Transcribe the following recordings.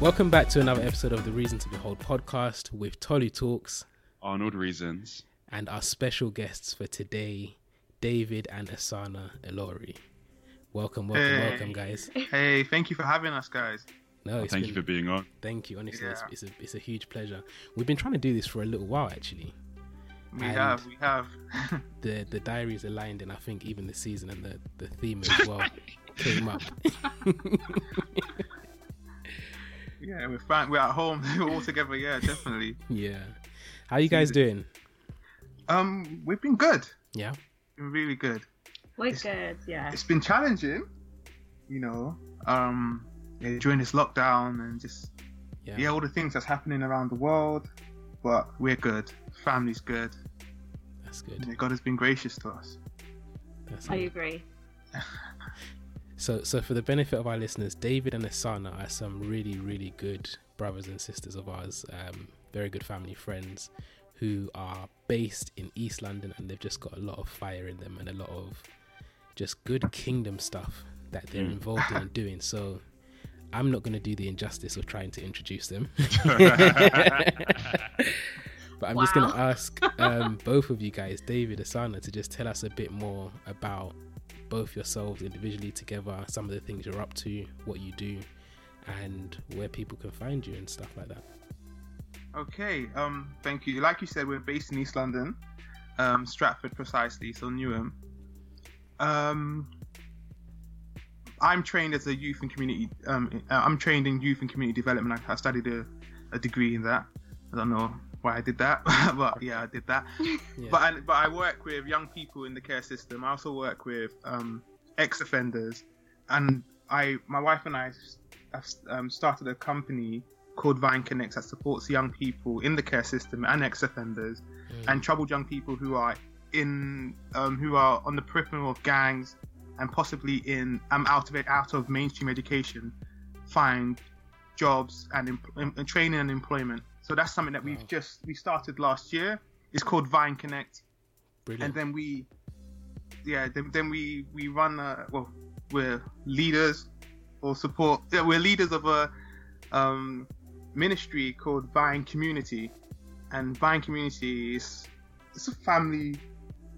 Welcome back to another episode of the Reason to Behold podcast with Tolu Talks Arnold Reasons. and our special guests for today, David and Asana Elori. Welcome, welcome, Hey. welcome, guys. Hey, thank you for having us, guys. No, oh, it's Thank been- you for being on. Thank you. Honestly, it's, it's, a, it's a huge pleasure. We've been trying to do this for a little while, actually. We And- have, we have. The the diaries aligned, and I think even the season and the, the theme as well came up. yeah, we're fine. We're at home. We're all together. Yeah, definitely. yeah. How you guys doing? Um, we've been good. Yeah. Been really good. We're good, yeah. It's been challenging, you know. Um, yeah, during this lockdown and just Yeah. yeah, all the things that's happening around the world. But we're good. Family's good. That's good. God has been gracious to us. That's I good. agree. So, so for the benefit of our listeners, David and Asana are some really, really good brothers and sisters of ours. Um, very good family friends who are based in East London, and they've just got a lot of fire in them and a lot of just good kingdom stuff that they're Mm. involved in doing. So, I'm not going to do the injustice of trying to introduce them. But I'm just going to ask um, both of you guys, David, Asana, to just tell us a bit more about both yourselves individually together, some of the things you're up to, what you do, and where people can find you and stuff like that. Okay, um, thank you. Like you said, we're based in East London, um, Stratford precisely, so Newham. Um, I'm trained as a youth and community. Um, uh, I'm trained in youth and community development. I, I studied a, a degree in that. I don't know why I did that, but yeah, I did that. Yeah. But I, but I work with young people in the care system. I also work with um, ex-offenders, and I, my wife and I, have um, started a company called Vine Connects that supports young people in the care system and ex-offenders Mm. and troubled young people who are in um, who are on the peripheral of gangs and possibly in um, out of it out of mainstream education find jobs and, em- and training and employment. So that's something that we've Wow. just we started last year. It's called Vine Connect Brilliant. and then we yeah then, then we we run uh well we're leaders or support yeah, we're leaders of a um ministry called vine community and vine community is it's a family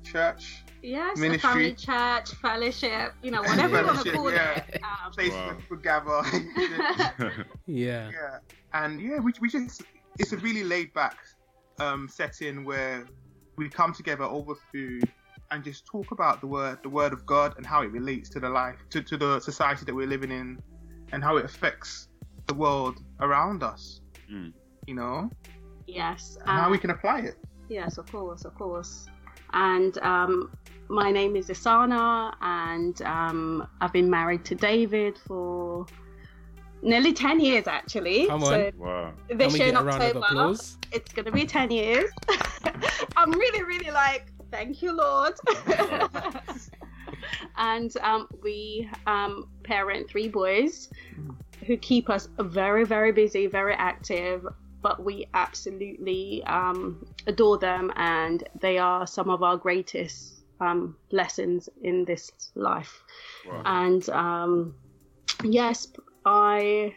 church Yes, a Ministry. family church, fellowship, you know, whatever you want to call yeah. it. Um, place Wow. where people gather yeah. yeah and yeah we, we just it's a really laid back um setting where we come together over food and just talk about the word the word of god and how it relates to the life to, to the society that we're living in and how it affects the world around us Mm. you know yes. and how we can apply it Yes, of course, of course. And um, my name is Asana, and um, I've been married to David for nearly 10 years actually. Come on. So wow. This we year in a round of October, it's going to be 10 years. I'm really, really like, thank you, Lord. and um, we um, parent three boys who keep us very, very busy, very active. But we absolutely um, adore them, and they are some of our greatest um, lessons in this life. wow. And um, yes, I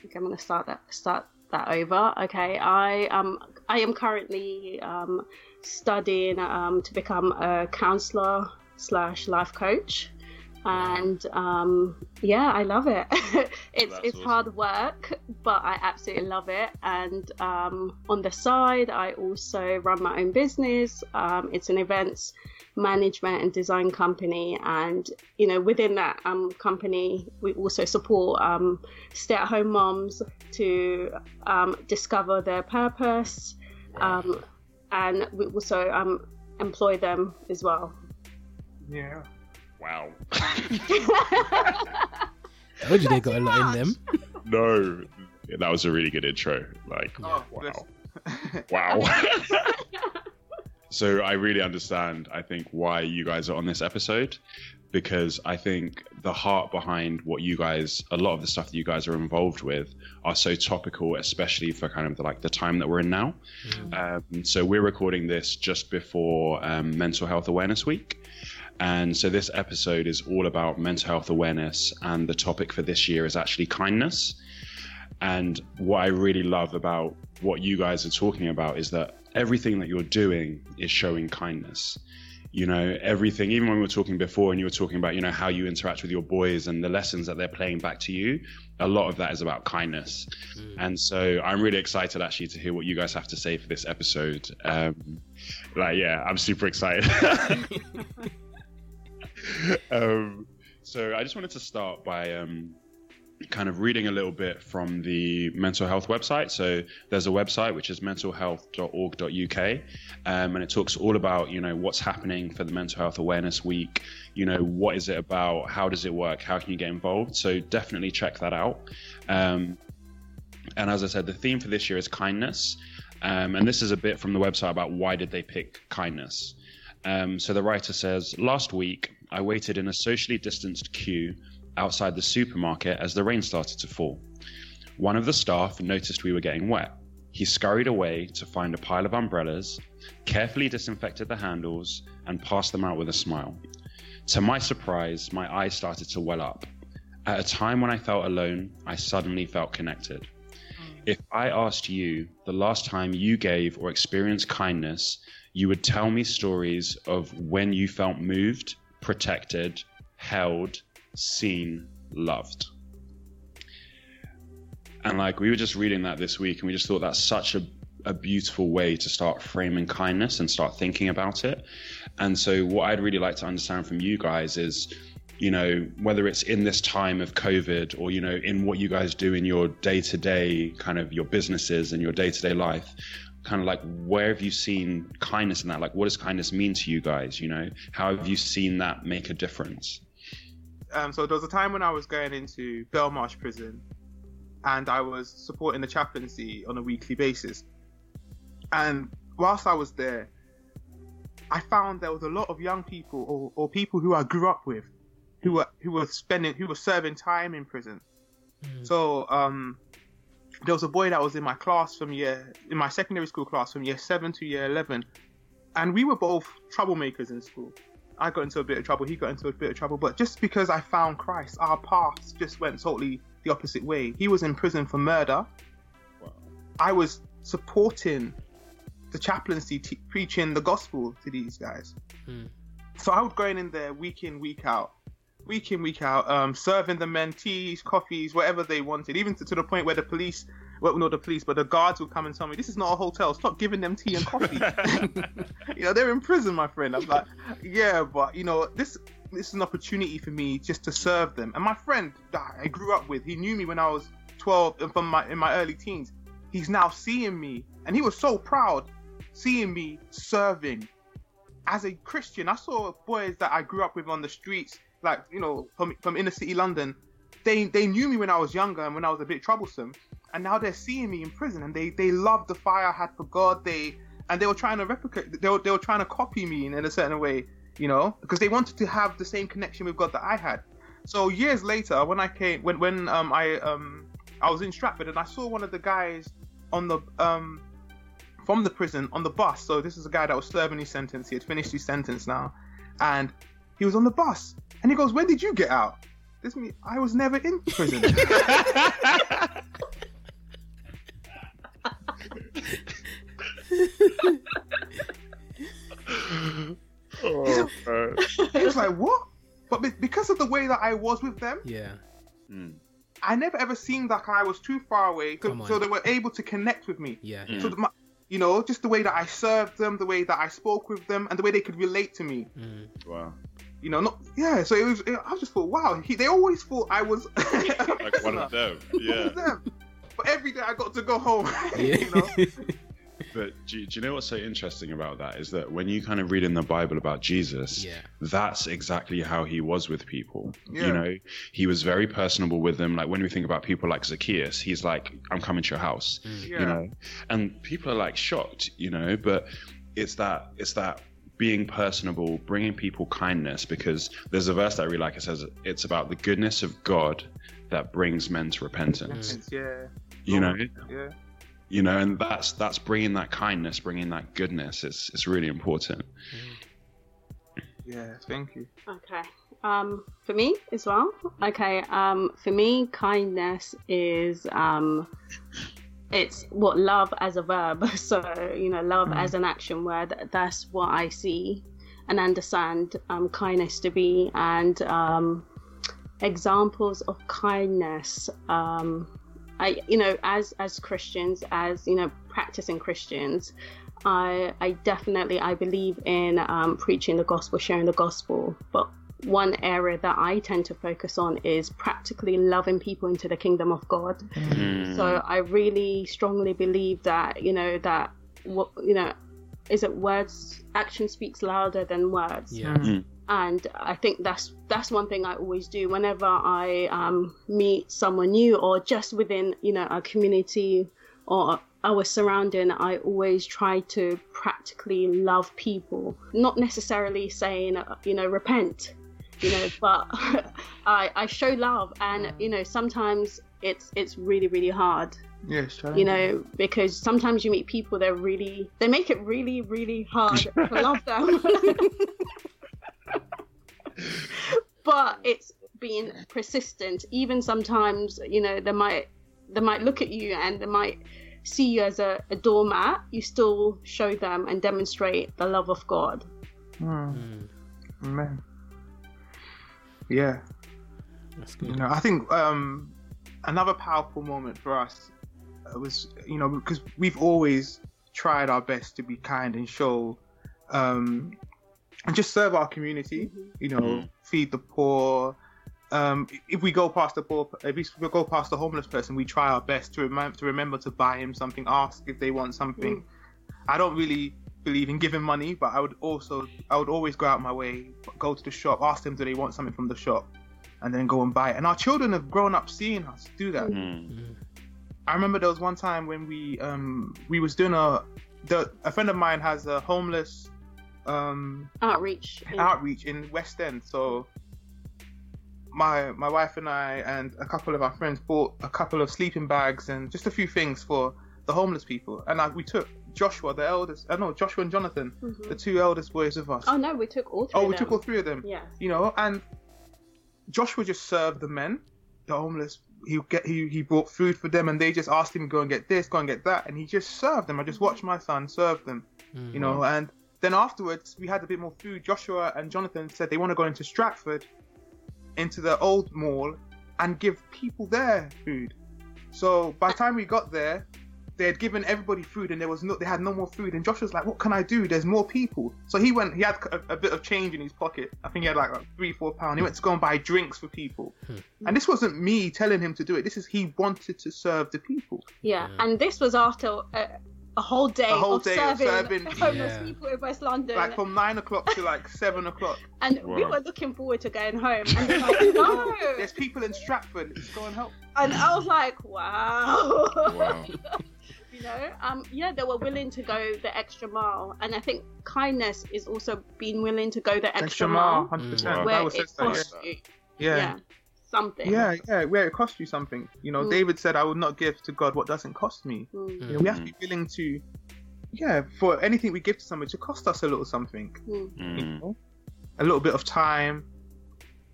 think I'm going to start that start that over. Okay, I um I am currently um, studying um, to become a counselor slash life coach, and um, yeah, I love it. it's That's it's awesome. hard work, but I absolutely love it. And um, on the side, I also run my own business. Um, it's an events management and design company and you know within that um, company we also support um, stay-at-home moms to um, discover their purpose um, and we also um, employ them as well yeah Wow. Told you they got a lot in them. No, that was a really good intro. Like, oh wow. bless. Wow. so I really understand, I think, why you guys are on this episode because I think the heart behind what you guys, a lot of the stuff that you guys are involved with, are so topical, especially for kind of the, like the time that we're in now. Um, so we're recording this just before um, Mental Health Awareness Week. And so this episode is all about mental health awareness, and the topic for this year is actually kindness. And what I really love about what you guys are talking about is that everything that you're doing is showing kindness. You know, everything, even when we were talking before and you were talking about, you know, how you interact with your boys and the lessons that they're playing back to you, a lot of that is about kindness. Mm. And so I'm really excited actually to hear what you guys have to say for this episode. Um, like, yeah, I'm super excited. um, so I just wanted to start by um, kind of reading a little bit from the mental health website. So there's a website which is mentalhealth.org.uk, um, and it talks all about you know what's happening for the Mental Health Awareness Week. You know what is it about? How does it work? How can you get involved? So definitely check that out. Um, and as I said, the theme for this year is kindness, um, and this is a bit from the website about why did they pick kindness. Um, so the writer says, last week I waited in a socially distanced queue outside the supermarket as the rain started to fall. One of the staff noticed we were getting wet. He scurried away to find a pile of umbrellas, carefully disinfected the handles, and passed them out with a smile. To my surprise, my eyes started to well up. At a time when I felt alone, I suddenly felt connected. If I asked you the last time you gave or experienced kindness, you would tell me stories of when you felt moved, protected, held, seen, loved. And like we were just reading that this week, and we just thought that's such a, a beautiful way to start framing kindness and start thinking about it. And so, what I'd really like to understand from you guys is, you know, whether it's in this time of COVID or, you know, in what you guys do in your day to day kind of your businesses and your day to day life, kind of like where have you seen kindness in that? Like, what does kindness mean to you guys? You know, how have you seen that make a difference? um, so there was a time when I was going into Belmarsh prison, and I was supporting the chaplaincy on a weekly basis. And whilst I was there, I found there was a lot of young people or, or people who I grew up with, who were who were spending who were serving time in prison. Mm. So um, there was a boy that was in my class from year in my secondary school class from year seven to year eleven, and we were both troublemakers in school. I got into a bit of trouble, he got into a bit of trouble, but just because I found Christ, our paths just went totally the opposite way. He was in prison for murder. Wow. I was supporting the chaplaincy, t- preaching the gospel to these guys. Hmm. So I was going in there week in, week out, week in, week out, um, serving the men teas, coffees, whatever they wanted, even to, to the point where the police well, not the police, but the guards would come and tell me, "This is not a hotel. Stop giving them tea and coffee." you know, they're in prison, my friend. I'm like, yeah, but you know, this this is an opportunity for me just to serve them. And my friend that I grew up with, he knew me when I was 12 and from my in my early teens. He's now seeing me, and he was so proud seeing me serving as a Christian. I saw boys that I grew up with on the streets, like you know, from from inner city London. They they knew me when I was younger and when I was a bit troublesome and now they're seeing me in prison and they they love the fire I had for God. They and they were trying to replicate. They were they were trying to copy me in, in a certain way, you know, because they wanted to have the same connection with God that I had. So years later, when I came, when when um I um I was in Stratford and I saw one of the guys on the um from the prison on the bus. So this is a guy that was serving his sentence. He had finished his sentence now, and he was on the bus. And he goes, "When did you get out?" This me, I was never in prison. oh, he was like, "What?" But because of the way that I was with them, yeah, mm. I never ever seemed like I was too far away, so they were able to connect with me. Yeah, mm. so the, you know, just the way that I served them, the way that I spoke with them, and the way they could relate to me. Mm. Wow. You know, not yeah. So it was. It, I just thought, wow. He, they always thought I was like one of them. Yeah. Of them. But every day I got to go home. Yeah. you know. But do, do, you know what's so interesting about that is that when you kind of read in the Bible about Jesus, yeah. that's exactly how he was with people. Yeah. You know, he was very personable with them. Like when we think about people like Zacchaeus, he's like, "I'm coming to your house," mm. yeah. you know, and people are like shocked, you know. But it's that it's that being personable, bringing people kindness, because there's a verse that I really like. It says it's about the goodness of God that brings men to repentance. Yeah. You know. Yeah you know and that's that's bringing that kindness bringing that goodness it's it's really important yeah thank you okay Um, for me as well. Okay. Um, for me, kindness is um, it's what love as a verb. So you know, love as an action word. That's what I see and understand um, kindness to be, and um, examples of kindness. Um, I, you know, as as Christians, as you know, practicing Christians, I I definitely I believe in um, preaching the gospel, sharing the gospel. But one area that I tend to focus on is practically loving people into the kingdom of God. Mm. So I really strongly believe that you know that what you know is it words action speaks louder than words Yeah. Mm. and I think that's that's one thing I always do whenever I um, meet someone new or just within you know a community or our surrounding. I always try to practically love people, not necessarily saying you know repent, you know, but I I show love, and you know sometimes it's it's really really hard. Yes, you know because sometimes you meet people they're really they make it really really hard to love them. But it's being persistent. Even sometimes you know they might they might look at you and they might see you as a, a doormat. You still show them and demonstrate the love of god. Mm, Mm, man. Yeah, that's you know, I think um, another powerful moment for us uh, was, you know, because we've always tried our best to be kind and show, um, and just serve our community. You know, Mhm. feed the poor. Um, if we go past the poor, if we go past the homeless person, we try our best to remember to remember to buy him something, ask if they want something. I don't really believe in giving money, but I would also, I would always go out my way, go to the shop, ask them do they want something from the shop, and then go and buy it. And our children have grown up seeing us do that. Mm. I remember there was one time when we um we was doing a the a friend of mine has a homeless um outreach in- outreach in West End. So my my wife and I and a couple of our friends bought a couple of sleeping bags and just a few things for the homeless people. And I, we took Joshua, the eldest. I know Joshua and Jonathan, Mhm. the two eldest boys of us. oh no we took all three Oh, of we took all three of them. yeah You know, and Joshua just served the men, the homeless. He get he he brought food for them, and they just asked him to go and get this, go and get that, and he just served them. I just watched my son serve them mm, you know and then afterwards we had a bit more food joshua and jonathan said they want to go into stratford into the old mall and give people their food so by the time we got there they had given everybody food and there was no they had no more food. And josh was like what can i do? There's more people. So he went he had a, a bit of change in his pocket. I think he had like, like three four pound. He went to go and buy drinks for people. Hmm. And this wasn't me telling him to do it. This is he wanted to serve the people. Yeah, Yeah. and this was after a, a whole day, A whole of, day of serving serving- homeless Yeah. people in West London, like from nine o'clock to like seven o'clock. And we were looking forward to going home. And like, no, There's people in Stratford. Let's go and help. and I was like, wow, Wow. You know, um, yeah, they were willing to go the extra mile, and I think kindness is also being willing to go the extra, mile, hundred Mm. percent. Wow. where Bible it costs you, yeah. yeah. yeah. something. Yeah, yeah, where it costs you something. You know, Mm. David said, "I will not give to God what doesn't cost me." Mm, You know, we have to be willing to, yeah, for anything we give to somebody to cost us a little something. mm. You Mm. know, a little bit of time,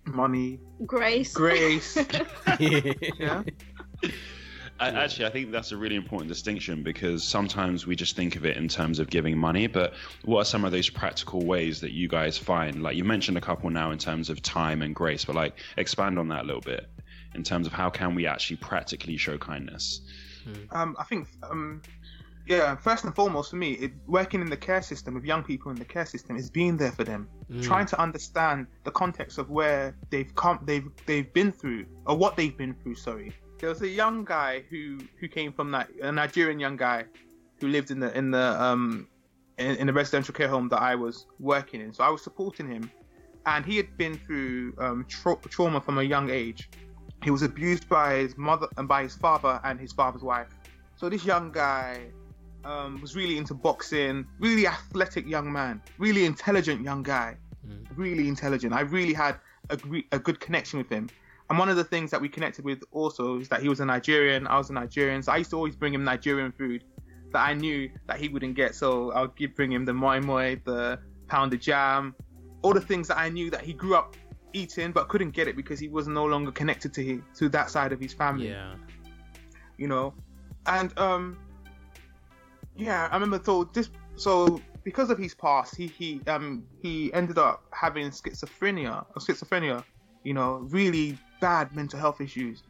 money, Grace. grace. yeah, I, actually, I think that's a really important distinction because sometimes we just think of it in terms of giving money, but what are some of those practical ways that you guys find? Like you mentioned a couple now in terms of time and grace, but like expand on that a little bit in terms of how can we actually practically show kindness? um, I think, um, yeah, first and foremost for me, it, working in the care system with young people in the care system is being there for them. Mm, trying to understand the context of where they've come they've they've been through or what they've been through sorry there was a young guy who who came from that a nigerian young guy who lived in the in the um in, in the residential care home that i was working in. So i was supporting him. And he had been through um, tra- trauma from a young age. He was abused by his mother and by his father and his father's wife. So this young guy um, was really into boxing, really athletic young man, really intelligent young guy, Mm. really intelligent. I really had a, a good connection with him. And one of the things that we connected with also is that he was a Nigerian, I was a Nigerian, so I used to always bring him Nigerian food that I knew that he wouldn't get. So I would give bring him the moi moi, the pounded yam, all the things that I knew that he grew up eating but couldn't get it because he was no longer connected to his, to that side of his family. Yeah. You know, and um, yeah, I remember so this so because of his past, he he um he ended up having schizophrenia or schizophrenia. You know, really bad mental health issues.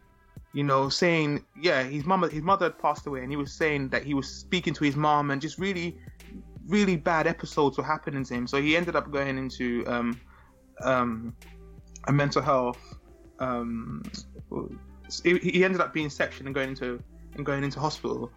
You know, saying yeah, his mother his mother had passed away, and he was saying that he was speaking to his mom, and just really really bad episodes were happening to him. So he ended up going into um, um, a mental health. Um, he, he ended up being sectioned and going into and going into hospital.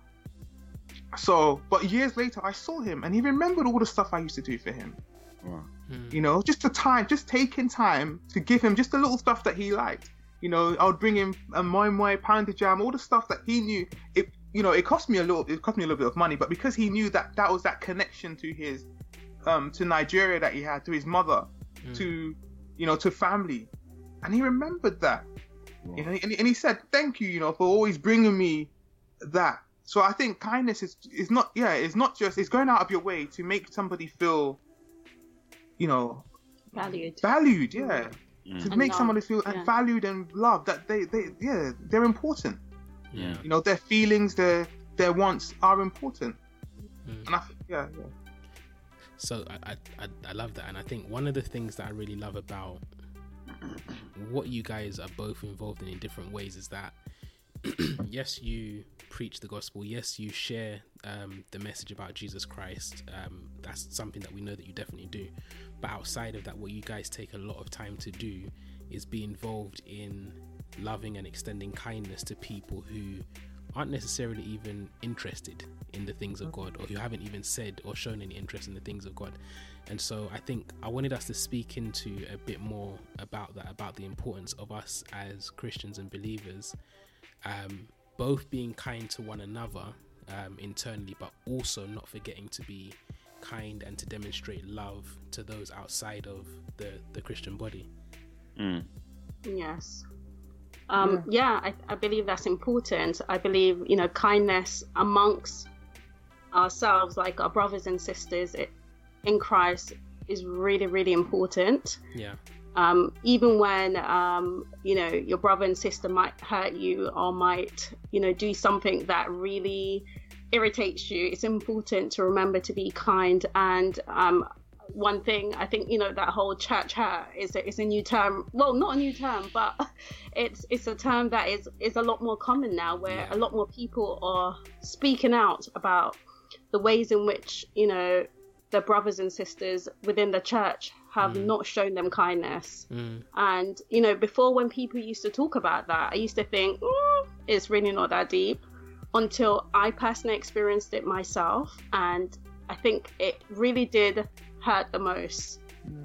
So, but years later, I saw him and he remembered all the stuff I used to do for him. Wow. Mm. You know, just the time, just taking time to give him just the little stuff that he liked. You know, I would bring him a moi moi, pounded yam, all the stuff that he knew. It, you know, it cost me a little, it cost me a little bit of money, but because he knew that that was that connection to his, um, to Nigeria that he had, to his mother, Mm. to, you know, to family, and he remembered that. You know, and, and he said, "Thank you, you know, for always bringing me that." So I think kindness is is not, yeah, it's not just it's going out of your way to make somebody feel, you know, Valued. valued, yeah, Mm. to And make loved, somebody feel yeah. valued and loved. That they, they, yeah, they're important. Yeah. You know, their feelings, their their wants are important. Mm. And I, yeah, yeah. So I, I, I, I love that, and I think one of the things that I really love about what you guys are both involved in in different ways is that yes, you preach the gospel. Yes, you share um, the message about Jesus Christ. Um, that's something that we know that you definitely do. But outside of that, what you guys take a lot of time to do is be involved in loving and extending kindness to people who aren't necessarily even interested in the things of God or who haven't even said or shown any interest in the things of God. And so I think I wanted us to speak into a bit more about that, about the importance of us as Christians and believers, um, both being kind to one another um, internally, but also not forgetting to be kind and to demonstrate love to those outside of the, the Christian body. Mm. Yes. Um, yeah, I, I believe that's important. I believe, you know, kindness amongst ourselves, like our brothers and sisters it, in Christ, is really, really important. Yeah. Um, even when, um, you know, your brother and sister might hurt you or might, you know, do something that really irritates you, it's important to remember to be kind. And um, one thing I think you know that whole church hurt is a, is a new term. Well, not a new term, but it's it's a term that is is a lot more common now, where Yeah. a lot more people are speaking out about the ways in which you know the brothers and sisters within the church have Mm. not shown them kindness. Mm, And you know, before when people used to talk about that, I used to think "Mm, it's really not that deep. Until I personally experienced it myself, and I think it really did hurt the most.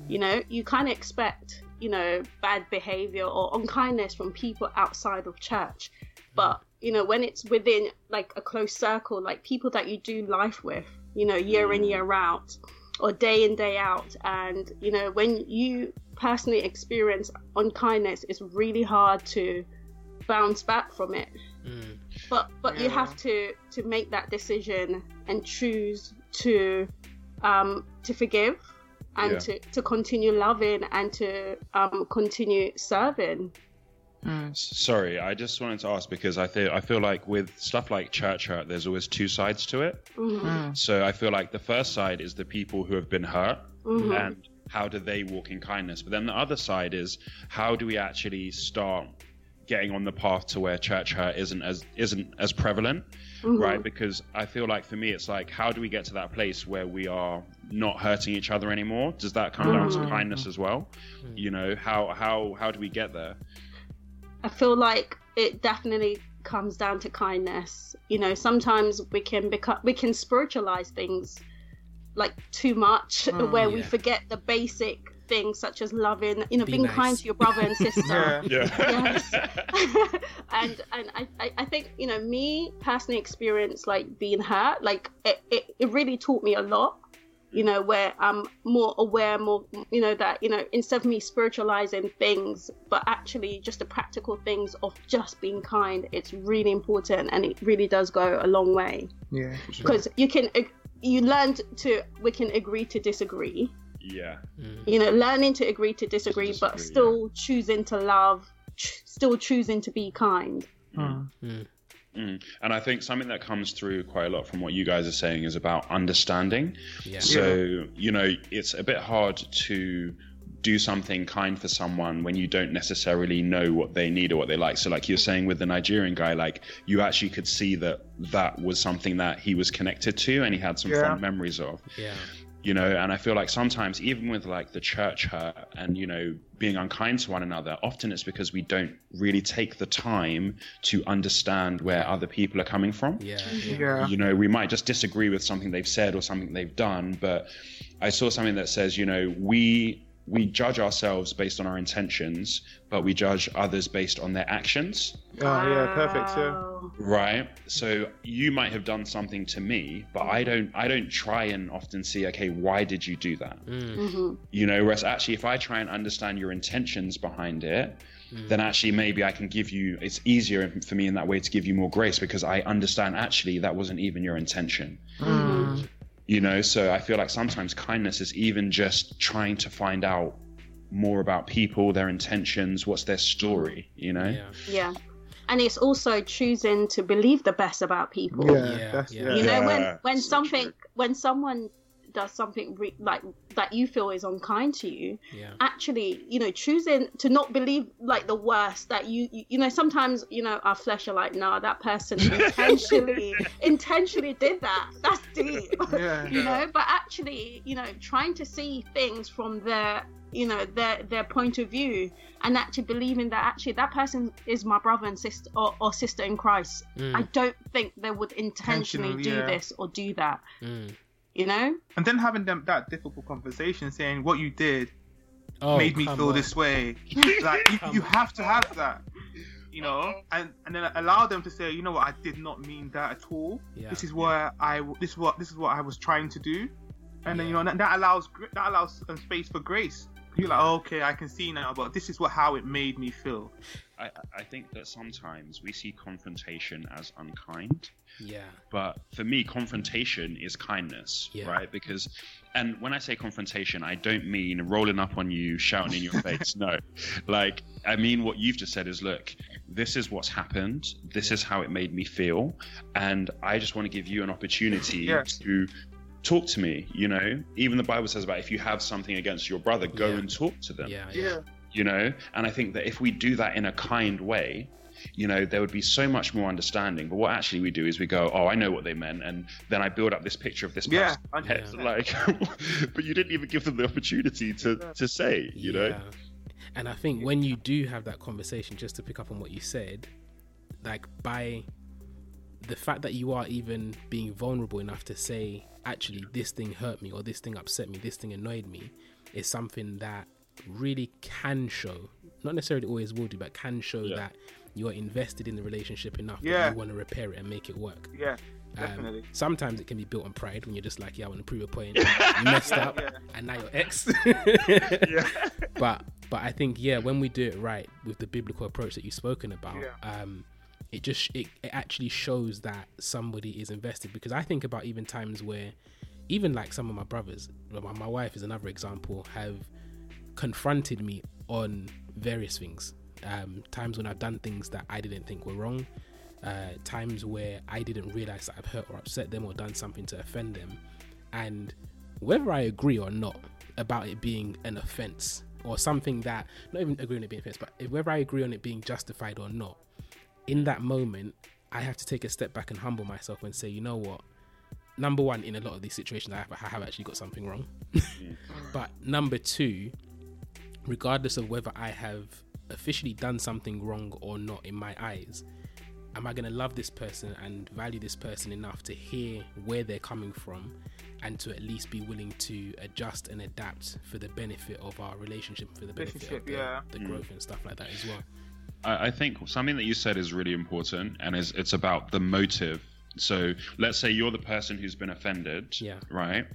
You know, you kind of expect you know bad behavior or unkindness from people outside of church, but you know when it's within like a close circle, like people that you do life with, you know, year in year out or day in day out. And you know when you personally experience unkindness it's really hard to bounce back from it. Mm, but but you have to to make that decision and choose to um to forgive and Yeah. to to continue loving and to um continue serving S- Sorry, I just wanted to ask because I feel I feel like with stuff like church hurt, there's always two sides to it. Mhm. So I feel like the first side is the people who have been hurt Mhm. and how do they walk in kindness. But then the other side is how do we actually start getting on the path to where church hurt isn't as isn't as prevalent, Mhm. right? Because I feel like for me it's like how do we get to that place where we are not hurting each other anymore? Does that come down to Mhm. kindness as well? Mm. You know, how how how do we get there? I feel like it definitely comes down to kindness. You know, sometimes we can become we can spiritualize things like too much, Mm, where we forget the basic things such as loving. You know, Be being nice. kind to your brother and sister. Yeah. Yes. and and I, I I think you know me personally experienced like being hurt like it, it, it really taught me a lot you know where i'm more aware more you know that you know instead of me spiritualizing things but actually just the practical things of just being kind it's really important and it really does go a long way Yeah. for sure. because you can you learn to we can agree to disagree Yeah. You know, learning to agree to disagree, disagree, but still choosing to love, ch- still choosing to be kind. Mm. Mm. Mm. And I think something that comes through quite a lot from what you guys are saying is about understanding. Yeah. So, you know, it's a bit hard to do something kind for someone when you don't necessarily know what they need or what they like. So, like you're saying with the Nigerian guy, like you actually could see that that was something that he was connected to and he had some Yeah. fond memories of Yeah. You know and i feel like sometimes even with like the church hurt and you know being unkind to one another often it's because we don't really take the time to understand where other people are coming from Yeah. Mm-hmm. Yeah. you know we might just disagree with something they've said or something they've done but i saw something that says you know we we judge ourselves based on our intentions but we judge others based on their actions Oh, yeah, perfect. Yeah. Right so you might have done something to me but i don't i don't try and often see okay why did you do that Mm. Mhm. you know whereas actually if i try and understand your intentions behind it then actually maybe i can give you it's easier for me in that way to give you more grace because i understand actually that wasn't even your intention Mm. You know so i feel like sometimes kindness is even just trying to find out more about people their intentions what's their story you know Yeah. Yeah. And it's also choosing to believe the best about people. Yeah, Yeah, that's, yeah. yeah. you know when when so something true. when someone does something re- like that you feel is unkind to you Yeah. actually you know choosing to not believe like the worst that you you, you know sometimes you know our flesh are like no that person intentionally intentionally did that that's deep Yeah. you know but actually you know trying to see things from their you know their their point of view and actually believing that actually that person is my brother and sister or, or sister in christ Mm. i don't think they would intentionally Intentionally, do yeah. this or do that Mm. You know And then having them that difficult conversation, saying what you did Oh, made me feel on. this way. like you, you have to have that, you know, and and then allow them to say, you know what, I did not mean that at all. Yeah. This is where I this is what this is what I was trying to do, and then you know that, that allows that allows some space for grace. You're like, oh, okay, I can see now, but this is what how it made me feel. I, I think that sometimes we see confrontation as unkind Yeah. but for me confrontation is kindness Yeah. right because and when i say confrontation i don't mean rolling up on you shouting in your face no like i mean what you've just said is look this is what's happened this is how it made me feel and i just want to give you an opportunity Yeah. to talk to me you know even the bible says about if you have something against your brother go Yeah. and talk to them Yeah. Yeah. You know? And i think that if we do that in a kind way you know there would be so much more understanding. But what actually we do is we go oh i know what they meant and then i build up this picture of this person. In my head, 100%. like but you didn't even give them the opportunity to to say you know? And I think when you do have that conversation, just to pick up on what you said, like by the fact that you are even being vulnerable enough to say, actually, this thing hurt me, or this thing upset me, this thing annoyed me, is something that really can show, not necessarily always will do, but can show Yeah. that you're invested in the relationship enough Yeah. that you want to repair it and make it work. Yeah, Um, definitely. sometimes it can be built on pride when you're just like, yeah, I want to prove a point. You messed up, Yeah. and now you're ex. yeah, but but I think yeah, when we do it right with the biblical approach that you've spoken about, um, it just it, it actually shows that somebody is invested. Because I think about even times where, even like some of my brothers, my, my wife is another example, have confronted me on various things. Um, times when I've done things that I didn't think were wrong. Uh, times where I didn't realize that I've hurt or upset them or done something to offend them, and whether I agree or not about it being an offense or something that not even agreeing on it being offense, but whether I agree on it being justified or not, in that moment, I have to take a step back and humble myself and say, you know what? Number one, in a lot of these situations, I have, I have actually got something wrong. but number two, regardless of whether I have officially done something wrong or not in my eyes, am I going to love this person and value this person enough to hear where they're coming from and to at least be willing to adjust and adapt for the benefit of our relationship, for the benefit of the, yeah. the hmm. growth and stuff like that as well. I, I think something that you said is really important, and is it's about the motive. So let's say you're the person who's been offended, Yeah. right?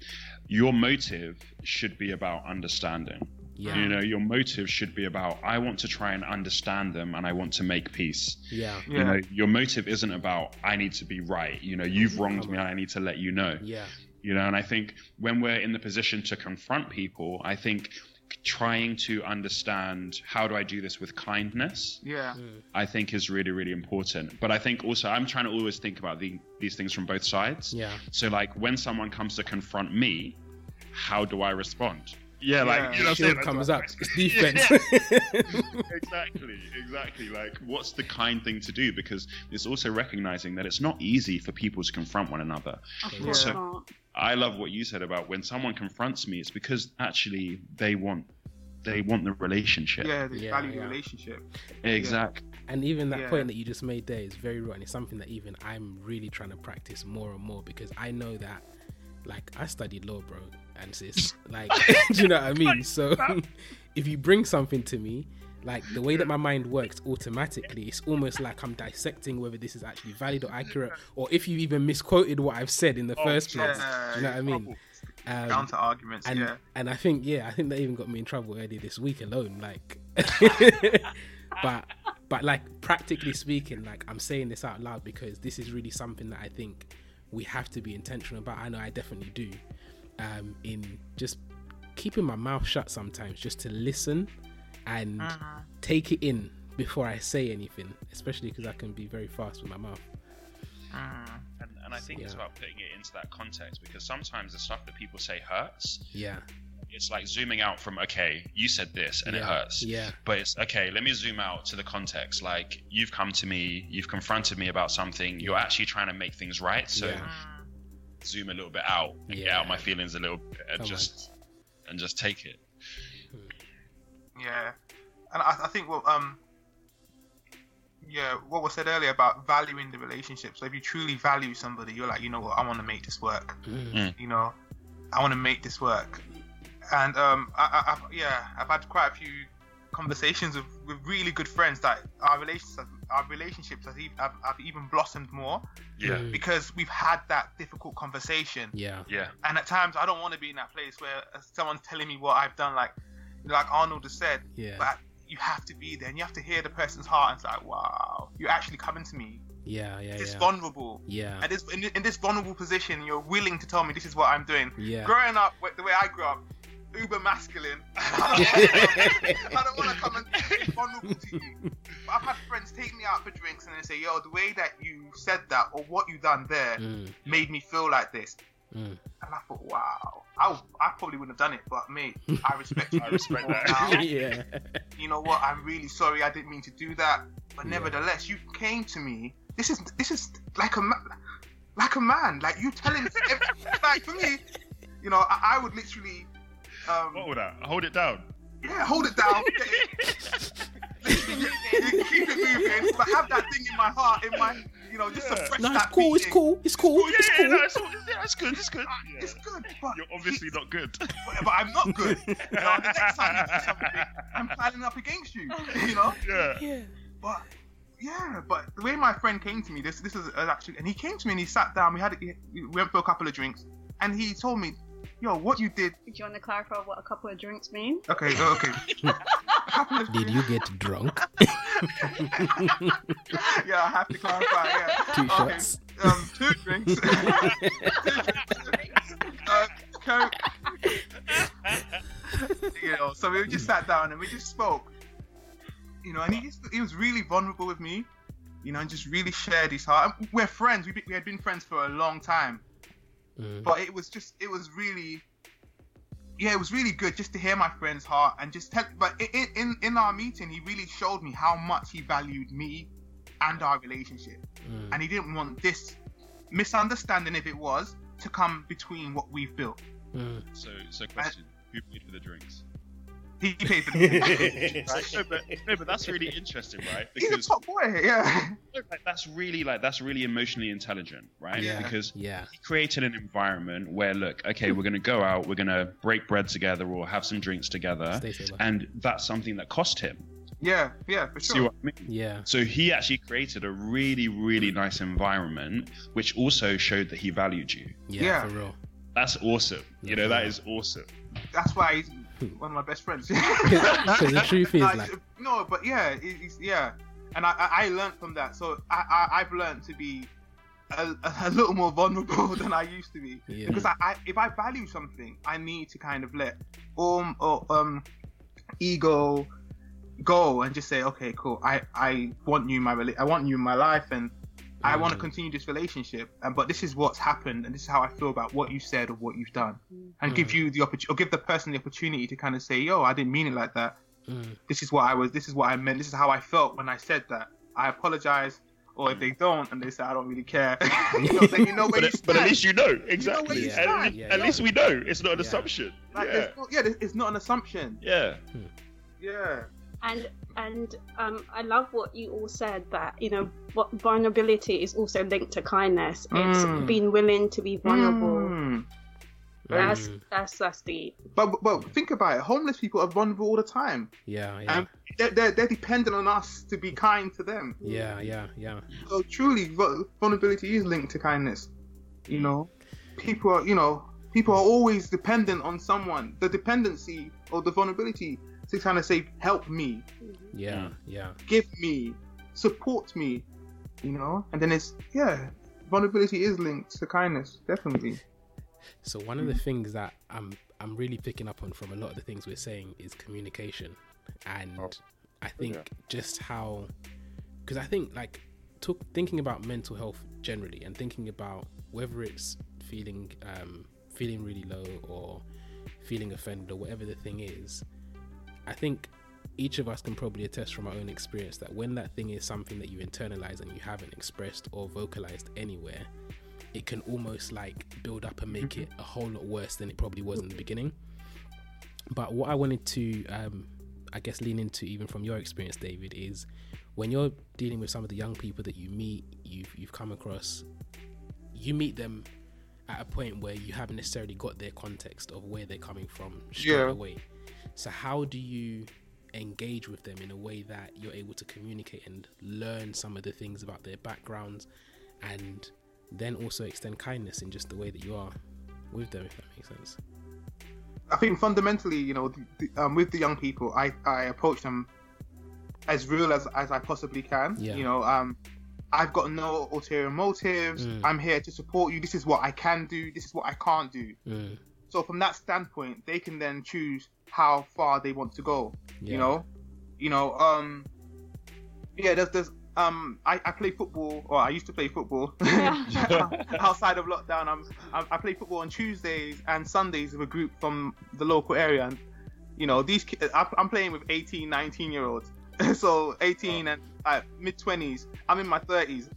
Your motive should be about understanding. Yeah. You know, your motive should be about I want to try and understand them, and I want to make peace. Yeah. yeah. You know, your motive isn't about I need to be right. You know, you've wronged me, and I need to let you know. Yeah. you know and i think when we're in the position to confront people i think trying to understand how do i do this with kindness Yeah. Mm. i think is really really important but i think also i'm trying to always think about the, these things from both sides Yeah. so like when someone comes to confront me how do i respond yeah like Yeah. you know what I'm Shield saying? comes Like, up. It's defense. exactly, exactly. Like, what's the kind thing to do? Because it's also recognizing that it's not easy for people to confront one another. Of Yeah. course So- not. I love what you said about when someone confronts me, it's because actually they want they want the relationship. Yeah, they Yeah, value yeah. the relationship. Exactly. And even that Yeah. point that you just made there is very right. And it's something that even I'm really trying to practice more and more because I know that, like, I studied law, bro, and sis, like, do you know what I mean? So, if you bring something to me, like the way that my mind works automatically, it's almost like I'm dissecting whether this is actually valid or accurate, or if you even misquoted what I've said in the Oh, first Yeah, place. Do you know what I mean? Um, Counter arguments. and yeah. and I think yeah, I think that even got me in trouble earlier this week alone. Like, but but like practically speaking, like I'm saying this out loud because this is really something that I think we have to be intentional about. I know I definitely do. Um, in just keeping my mouth shut sometimes, just to listen and Mhm. take it in before I say anything, especially because I can be very fast with my mouth. Mm. And, and I think it's about putting it into that context because sometimes the stuff that people say hurts. Yeah, It's like zooming out from, okay, you said this and it hurts. Yeah, But it's okay, let me zoom out to the context. Like, you've come to me, you've confronted me about something, you're actually trying to make things right. So Yeah. Mm. zoom a little bit out and get Yeah. out my feelings a little bit and Come on. just and just take it. Yeah, and I, I think well, um, yeah, what was said earlier about valuing the relationship. So if you truly value somebody, you're like, you know what, I want to make this work. Mm. You know, I want to make this work. And um, I, I, I've, yeah, I've had quite a few conversations with, with really good friends that our relationships, our relationships have, have, have even blossomed more Yeah. Mm. because we've had that difficult conversation. yeah, Yeah. And at times, I don't want to be in that place where uh, someone's telling me what I've done, like like Arnold has said. yeah, But you have to be there, and you have to hear the person's heart, and it's like, wow, you're actually coming to me. yeah, yeah, This yeah. vulnerable, Yeah, and this in, in this vulnerable position, you're willing to tell me this is what I'm doing. yeah. Growing up, wh- the way I grew up, uber masculine. I don't want to come and be vulnerable to you. But I've had friends take me out for drinks and they say, yo, the way that you said that or what you done there Mm, made me feel like this. mm. And I thought, wow, I, I probably wouldn't have done it, but me, I respect you. I respect that. now. yeah, You know what? I'm really sorry. I didn't mean to do that. But Yeah. nevertheless, you came to me. This is this is like a ma- like a man. Like you telling like for me, you know, I, I would literally, um, What would that? Hold it down. yeah, hold it down, keep it moving, but have that thing in my heart, in my, you know, just Yeah. suppress No, it's that. cool. It's cool. It's cool. yeah, It's yeah, cool. no, it's, yeah, it's good. It's good. Yeah. It's good, but You're obviously not good. but, but I'm not good. You know, the next time you do something, I'm planning up against you. You know. yeah. Yeah. But yeah, but the way my friend came to me, this this is uh, actually, and he came to me and he sat down. We had we went for a couple of drinks, and he told me, "Yo, what you did? Do you want to clarify what a couple of drinks mean? Okay, oh, okay, a couple of Did you get drunk? yeah, I have to clarify. Yeah, Two Okay, shots. Um, two drinks. two drinks. Uh, coke. you know, so we just sat down and we just spoke. You know, and he just he was really vulnerable with me. You know, and just really shared his heart. We're friends. We, we had been friends for a long time. Mm. but it was just it was really yeah it was really good just to hear my friend's heart and just tell but in in, in our meeting he really showed me how much he valued me and our relationship Mm. and he didn't want this misunderstanding if it was to come between what we've built Mm. So, so question: Who paid for the drinks? He paid for the Right? No, but, no, but that's really interesting, right? he's a Because top boy yeah like, that's really like that's really emotionally intelligent, right? Yeah. Because Yeah. he created an environment where, look, okay, we're going to go out, we're going to break bread together, or have some drinks together, and that's something that cost him. yeah yeah for sure. See what I mean? Yeah. So he actually created a really, really nice environment, which also showed that he valued you. Yeah. Yeah. For real. That's awesome. You know, that Yeah. is awesome. that's why he's one of my best friends Because the truth is, No, like, no, but yeah, it, yeah, and I, I I learned from that. So I, I I've learned to be a, a little more vulnerable than I used to be. Yeah. Because I, I, if I value something, I need to kind of let um or um ego go and just say, okay, cool. I I want you in my I want you in my life, and I want to Mm. continue this relationship. And but this is what's happened, and this is how I feel about what you said or what you've done, and give Mm. you the opportunity or give the person the opportunity to kind of say, yo, I didn't mean it like that. Mm. This is what I was. This is what I meant. This is how I felt when I said that. I apologize. Or if they don't and they say I don't really care, you know, then you know where But, you at- but at least you know exactly. you at, stand. at Yeah, least we know it's not an Yeah. assumption. Like, yeah. there's no- yeah, it's not an assumption. yeah. Yeah. And and um, I love what you all said that you know what vulnerability is also linked to kindness. It's Mm. being willing to be vulnerable. Mm. That's that's that's deep. But but think about it. Homeless people are vulnerable all the time, Yeah, yeah, and they're, they're they're dependent on us to be kind to them. yeah, yeah, yeah. So truly, vulnerability is linked to kindness. You know, people are you know people are always dependent on someone. The dependency or the vulnerability to kind of say, help me, Yeah, yeah. give me, support me. You know, and then it's yeah, vulnerability is linked to kindness, definitely. So one of the things that I'm I'm really picking up on from a lot of the things we're saying is communication, and Oh, I think yeah. just how, because I think like took thinking about mental health generally and thinking about whether it's feeling um, feeling really low or feeling offended or whatever the thing is, I think each of us can probably attest from our own experience that when that thing is something that you internalize and you haven't expressed or vocalized anywhere, it can almost like build up and make it a whole lot worse than it probably was in the beginning. But what I wanted to, um, I guess, lean into even from your experience, David, is when you're dealing with some of the young people that you meet, you've you've come across, you meet them at a point where you haven't necessarily got their context of where they're coming from straight Yeah. away. So how do you engage with them in a way that you're able to communicate and learn some of the things about their backgrounds and then also extend kindness in just the way that you are with them if that makes sense I think fundamentally, you know, the, the, um, with the young people, I, I approach them as real as, as I possibly can. Yeah. You know, um, I've got no ulterior motives. Mm. I'm here to support you. This is what I can do. This is what I can't do. mm, So from that standpoint, they can then choose how far they want to go. yeah. You know, you know, um, yeah. There's, there's, um, I, I play football, or I used to play football outside of lockdown. I'm, I'm, I play football on Tuesdays and Sundays with a group from the local area, and you know, these kids, I'm playing with 18, 19 year olds. so 18 and uh, mid 20s. I'm in my 30s.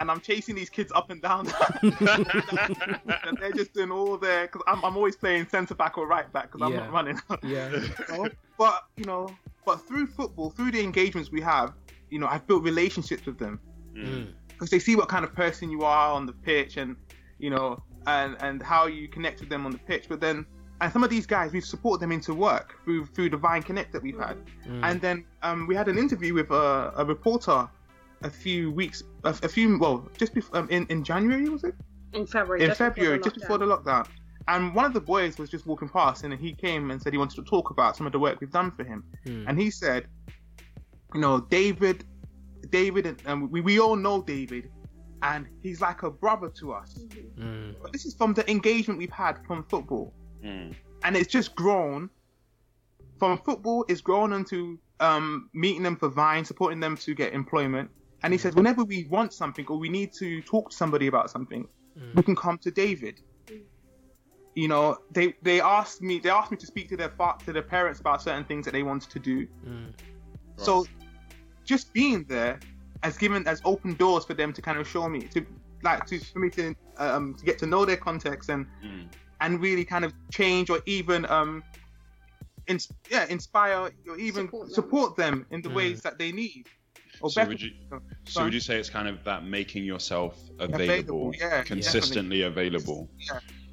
And I'm chasing these kids up and down. and they're just doing all their. Because I'm, I'm always playing centre back or right back because I'm Yeah. not running. yeah know? But you know, but through football, through the engagements we have, you know, I've built relationships with them mm, because they see what kind of person you are on the pitch, and you know, and and how you connect with them on the pitch. But then, and some of these guys, we've supported them into work through through Divine Connect that we've had. mm, And then um, we had an interview with a, a reporter a few weeks, a, a few, well, just before um, in in January was it? In February. in just before February, the just before the lockdown. And one of the boys was just walking past, and he came and said he wanted to talk about some of the work we've done for him. mm, And he said, you know, David, David, and um, we, we all know David, and he's like a brother to us. Mm, But this is from the engagement we've had from football, Mm. and it's just grown. From football, it's grown into um, meeting them for Vine, supporting them to get employment. And he says, whenever we want something or we need to talk to somebody about something, mm, we can come to David. You know, they they asked me they asked me to speak to their fa- to their parents about certain things that they wanted to do. mm, So just being there has given as open doors for them to kind of show me to like to for me to um to get to know their context and Mm. and really kind of change or even um ins- yeah inspire or even Support support them. them, in the Mm. ways that they need. Or So better- would you so would you say it's kind of that making yourself available, Available, yeah, consistently available?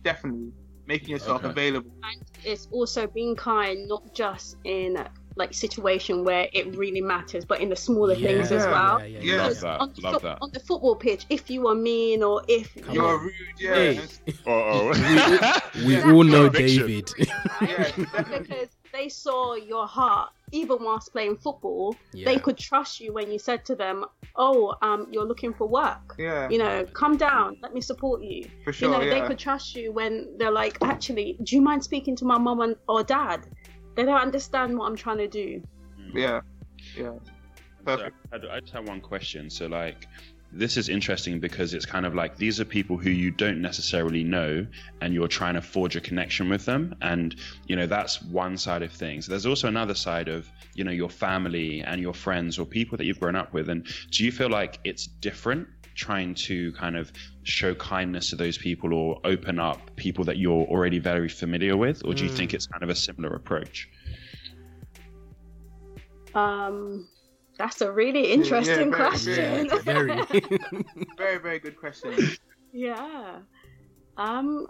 definitely making yourself Okay. available. And it's also being kind, not just in like situation where it really matters, but in the smaller things as well. yeah, yeah, Yeah. Love that. on, the Love foot- that. on the football pitch, if you are mean or if Come You're on. rude, yeah. Hey. We Yeah. all know David Yeah, because they saw your heart even whilst playing football, Yeah. they could trust you when you said to them, "Oh, um, you're looking for work. Yeah. You know, come down. Let me support you." For sure. you know, yeah. they could trust you when they're like, "Actually, do you mind speaking to my mom and, or dad?" They don't understand what I'm trying to do. Yeah. Yeah. So Perfect. I, I just have one question. So, like, this is interesting because it's kind of like these are people who you don't necessarily know, and you're trying to forge a connection with them. And, you know, that's one side of things. There's also another side of, you know, your family and your friends or people that you've grown up with. And do you feel like it's different? Trying to kind of show kindness to those people or open up people that you're already very familiar with, or do you Mm. think it's kind of a similar approach? Um, that's a really interesting very- question. yeah. Very. Very, very good question. Yeah. Um,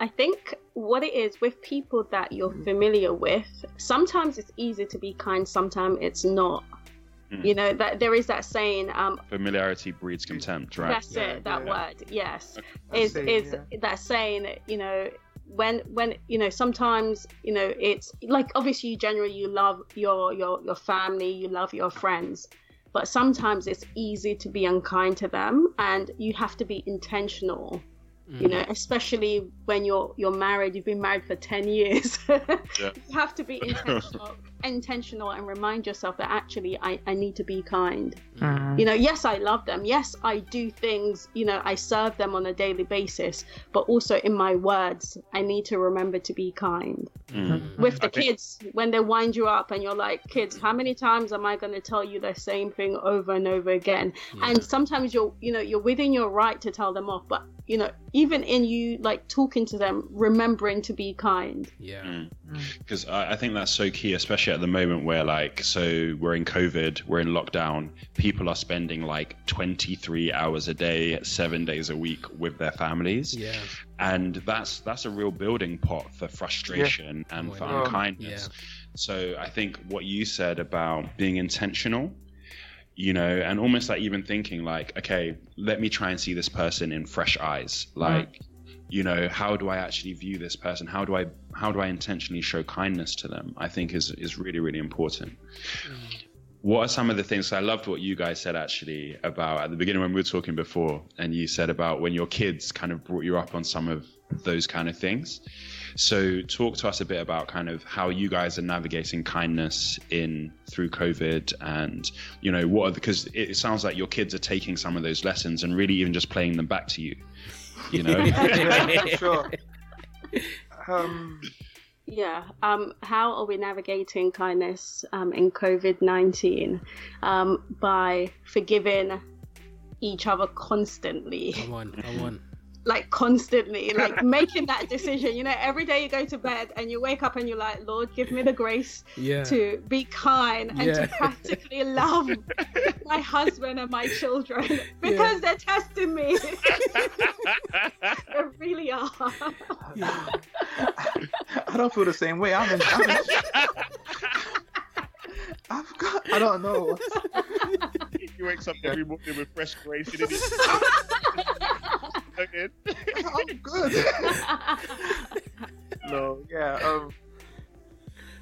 I think what it is with people that you're familiar with, sometimes it's easy to be kind, sometimes it's not. Mm. You know that there is that saying, um, Familiarity breeds contempt, right? that's Yeah, it, that yeah. word, yes, That is saying, is yeah. that saying, you know, when when you know sometimes you know it's like obviously generally you love your your your family, you love your friends, but sometimes it's easy to be unkind to them, and you have to be intentional you mm. know especially when you're you're married you've been married for 10 years. You have to be intentional intentional and remind yourself that actually I, I need to be kind. You know yes i love them. Yes i do things you know i serve them on a daily basis but also in my words i need to remember to be kind. Mm. with the I think- kids when they wind you up and you're like kids how many times am i going to tell you the same thing over and over again? And sometimes you're you know you're within your right to tell them off but you know even in you like talking to them remembering to be kind. Yeah. Mm. Mm. because I, I think that's so key, especially at the moment where, like, so we're in COVID, we're in lockdown. People are spending like 23 hours a day, seven days a week with their families, Yeah. and that's that's a real building pot for frustration and oh, for Yeah. unkindness. Yeah. So I think what you said about being intentional, you know, and almost like even thinking like, okay, let me try and see this person in fresh eyes. Mm. Like, you know, how do I actually view this person? How do I how do I intentionally show kindness to them? I think is is really really important. Mm. What are some of the things I loved what you guys said actually about at the beginning when we were talking before, and you said about when your kids kind of brought you up on some of those kind of things. So talk to us a bit about kind of how you guys are navigating kindness in through COVID and you know what because it sounds like your kids are taking some of those lessons and really even just playing them back to you. You know? yeah, for sure. Um, Yeah. Um, how are we navigating kindness um, in COVID 19? Um, by forgiving each other constantly. Come on. Come on. Like, constantly. Like, making that decision. You know, every day you go to bed and you wake up and you're like, Lord, give me the grace Yeah. to be kind and Yeah. to practically love my husband and my children because they're testing me. they really are. I don't feel the same way. I'm in. I'm in I've got. I don't know. he wakes up every morning with fresh grace. I'm good. no, yeah, um,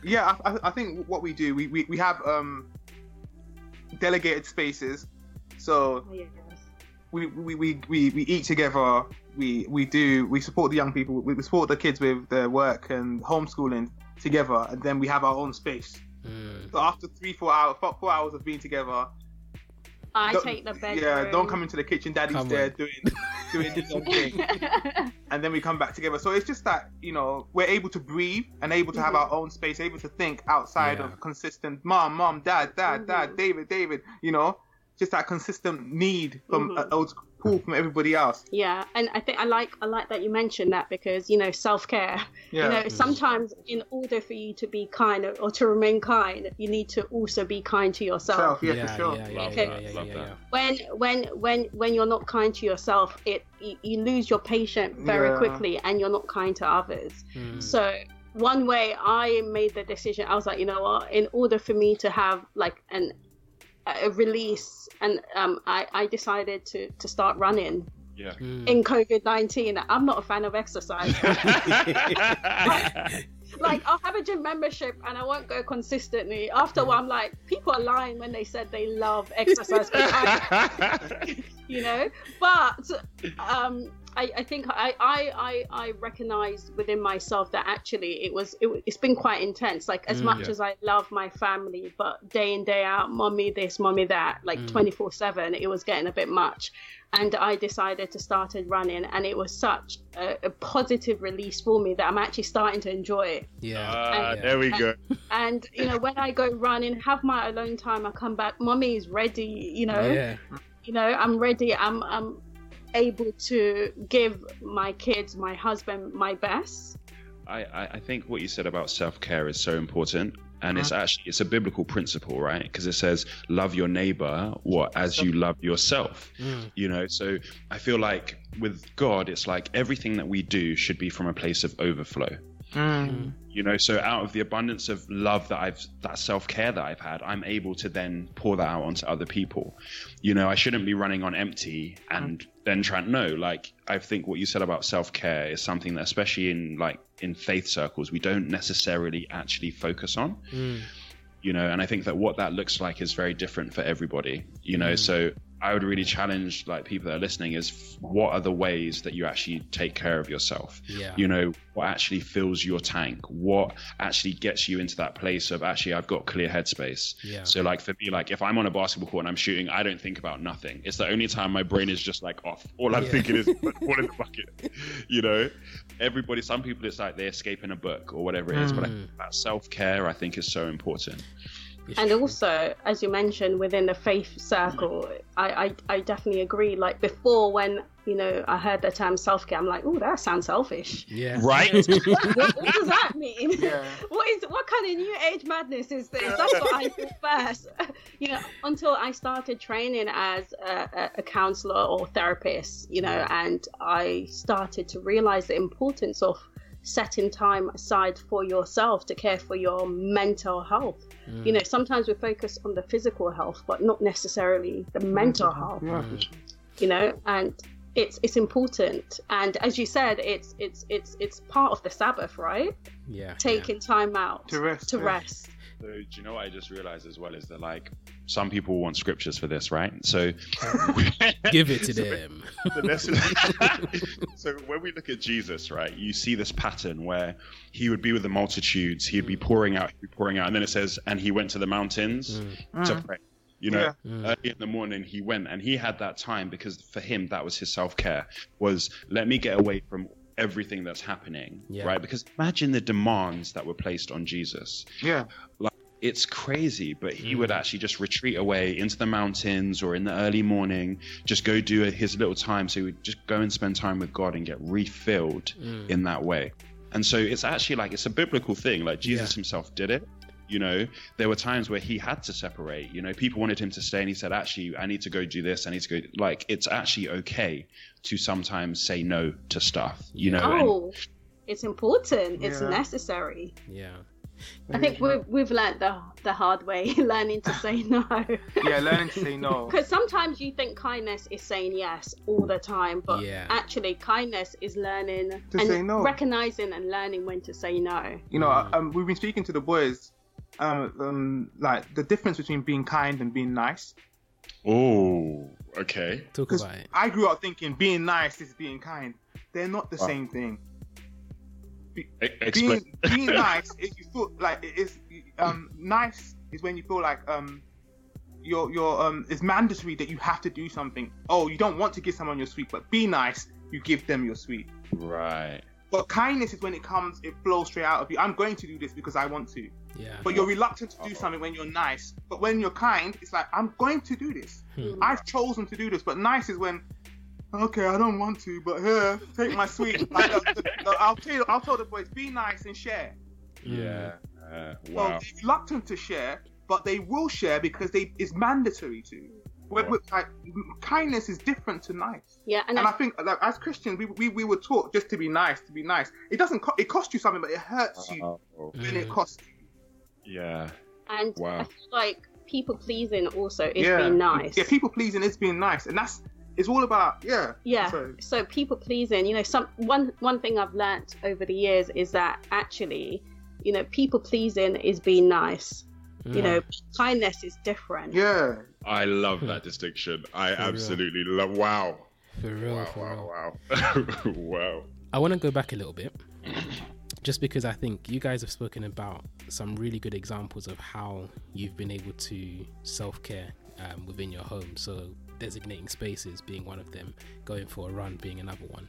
yeah. I, I, I think what we do, we, we, we have um, delegated spaces, so Yes. we, we, we, we, we eat together. We we do we support the young people. We support the kids with their work and homeschooling together, and then we have our own space. Mm. So after three four hours four, four hours of being together, I don't- take the bedroom. yeah, don't come into the kitchen. Daddy's Come there on. doing doing his own thing. and then we come back together. So it's just that you know we're able to breathe and able to have Mhm. our own space, able to think outside Yeah. of consistent mom, mom, dad, dad, dad, Mhm. David, David. You know, just that consistent need from Mhm. uh, old pull from everybody else. yeah, and I think I like I like that you mentioned that because you know self care. Yeah, You know, sometimes in order for you to be kind or, or to remain kind, you need to also be kind to yourself. self, yeah, yeah, for sure. yeah, yeah, Love yeah, that, yeah, love yeah, that. yeah. When when when when you're not kind to yourself, it you, you lose your patience very Yeah. quickly, and you're not kind to others. Mm. So one way I made the decision, I was like, you know what? In order for me to have like an a release, and um, I I decided to to start running Yeah. Mm. in COVID nineteen. I'm not a fan of exercise. like I'll have a gym membership and I won't go consistently. After a while, I'm like, people are lying when they said they love exercise. you know, but um, I, I think I, I, I, I recognized within myself that actually it was it, has been quite intense. Like as Mm, much yeah. as I love my family, but day in day out, mommy this, mommy that, like twenty four seven, it was getting a bit much. And I decided to started running, and it was such a, a positive release for me that I'm actually starting to enjoy it. Yeah. Ah, Yeah. there we go. And you know, when I go running, have my alone time, I come back, mommy is ready. You know, Yeah. you know i'm ready i'm i'm able to give my kids my husband my best I, I I think what you said about self care is so important, and it's actually it's a biblical principle, right? Because it says love your neighbor what as you love yourself. Mm. You know, so I feel like with God, it's like everything that we do should be from a place of overflow. Mm. You know, so out of the abundance of love that I've that self care that I've had, I'm able to then pour that out onto other people. You know, I shouldn't be running on empty and then trying. No, like I think what you said about self care is something that, especially in like in faith circles, we don't necessarily actually focus on. Mm. You know, and I think that what that looks like is very different for everybody. You know, so I would really challenge like people that are listening is what are the ways that you actually take care of yourself Yeah. you know what actually fills your tank what actually gets you into that place of actually i've got clear headspace Yeah. so like for me like if i'm on a basketball court and i'm shooting i don't think about nothing it's the only time my brain is just like off all i'm Yeah. thinking is ball in the bucket you know everybody some people it's like they're escaping a book or whatever it is but I Mm. think that self-care i think is so important It's and true. also as you mentioned within the faith circle I, I i definitely agree like before when you know i heard the term self-care i'm like oh that sounds selfish Yeah. right what, what does that mean Yeah. what is what kind of new age madness is this? That's what I thought first. You know, until I started training as a, a, a counselor or therapist, you know, and I started to realize the importance of setting time aside for yourself to care for your mental health. Mm. You know, sometimes we focus on the physical health, but not necessarily the mental health Mm. you know and it's it's important and as you said it's it's it's it's part of the sabbath right Yeah. taking time out To rest, to yeah. rest So, do you know what I just realized as well is that like some people want scriptures for this, right? So. Give it to them. the lesson. so when we look at Jesus, right, you see this pattern where he would be with the multitudes, he'd be pouring out, he'd be pouring out, and then it says, and he went to the mountains Mm. to Mm. pray. You know, Yeah. Mm. early in the morning he went, and he had that time because for him that was his self care. Was let me get away from everything that's happening, Yeah. right? Because imagine the demands that were placed on Jesus Yeah. It's crazy, but he would Mm. actually just retreat away into the mountains or in the early morning, just go do his little time. So he would just go and spend time with God and get refilled Mm. in that way. And so it's actually like it's a biblical thing. Like Jesus Yeah. himself did it. You know, there were times where he had to separate. You know, people wanted him to stay, and he said, "Actually, I need to go do this. I need to go." Like, it's actually okay to sometimes say no to stuff. You Yeah. know, and- oh it's important it's necessary Yeah. I think we've, we've learned the, the hard way learning to say no Yeah, learning to say no. because sometimes you think kindness is saying yes all the time but Yeah. actually kindness is learning To and say no. recognizing and learning when to say no You know, Mm. um, we've been speaking to the boys, um, um, like the difference between being kind and being nice. oh, okay. Talk Because about it. I grew up thinking being nice is being kind. They're not the Wow. same thing. E- explain. Being being nice is you feel like it is um nice is when you feel like um you're you're um it's mandatory that you have to do something. Oh, you don't want to give someone your sweet, but be nice. You give them your sweet. Right. But kindness is when it comes, it flows straight out of you. I'm going to do this because I want to. Yeah. But you're reluctant to do Uh-oh. something when you're nice. But when you're kind, it's like I'm going to do this. Hmm. I've chosen to do this. But nice is when, okay, I don't want to, but here, take my sweet. Like, uh, the- the- I'll tell I'll tell the boys, be nice and share. Yeah. Uh, So wow. they're reluctant to share, but they will share because they it's mandatory to. With, with, like kindness is different to nice, yeah and, and I, I think like, as Christians we, we we were taught just to be nice, to be nice. It doesn't co- it costs you something, but it hurts you Oh, when it Mm. costs you. yeah. and Wow. I feel like people pleasing also is yeah. being nice Yeah, people pleasing is being nice, and that's it's all about yeah. Yeah. So, So people pleasing, you know, some one one thing I've learnt over the years is that actually you know, people pleasing is being nice. Mm. You know, kindness is different. Yeah. I love that distinction. I real. absolutely love. Wow. for real, Wow. for real. Wow. Wow. wow. I want to go back a little bit, just because I think you guys have spoken about some really good examples of how you've been able to self care um, within your home. So, designating spaces being one of them, going for a run being another one.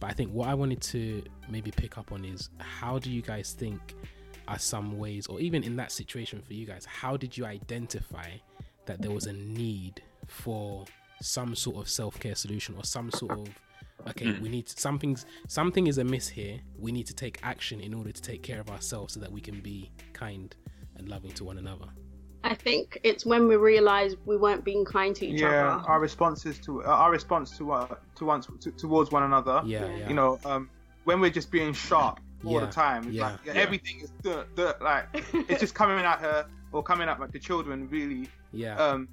But I think what I wanted to maybe pick up on is how do you guys think are some ways, or even in that situation for you guys, how did you identify that there was a need for some sort of self care solution or some sort of okay, we need something's something is amiss here. We need to take action in order to take care of ourselves so that we can be kind and loving to one another. I think it's when we realize we weren't being kind to each yeah, other. our responses to uh, our response to uh, to once to, towards one another. Yeah, yeah. You know, um, when we're just being sharp all Yeah, the time, it's yeah. like yeah, Yeah. everything is dirt, dirt, like it's just coming at her or coming at like the children really Yeah. um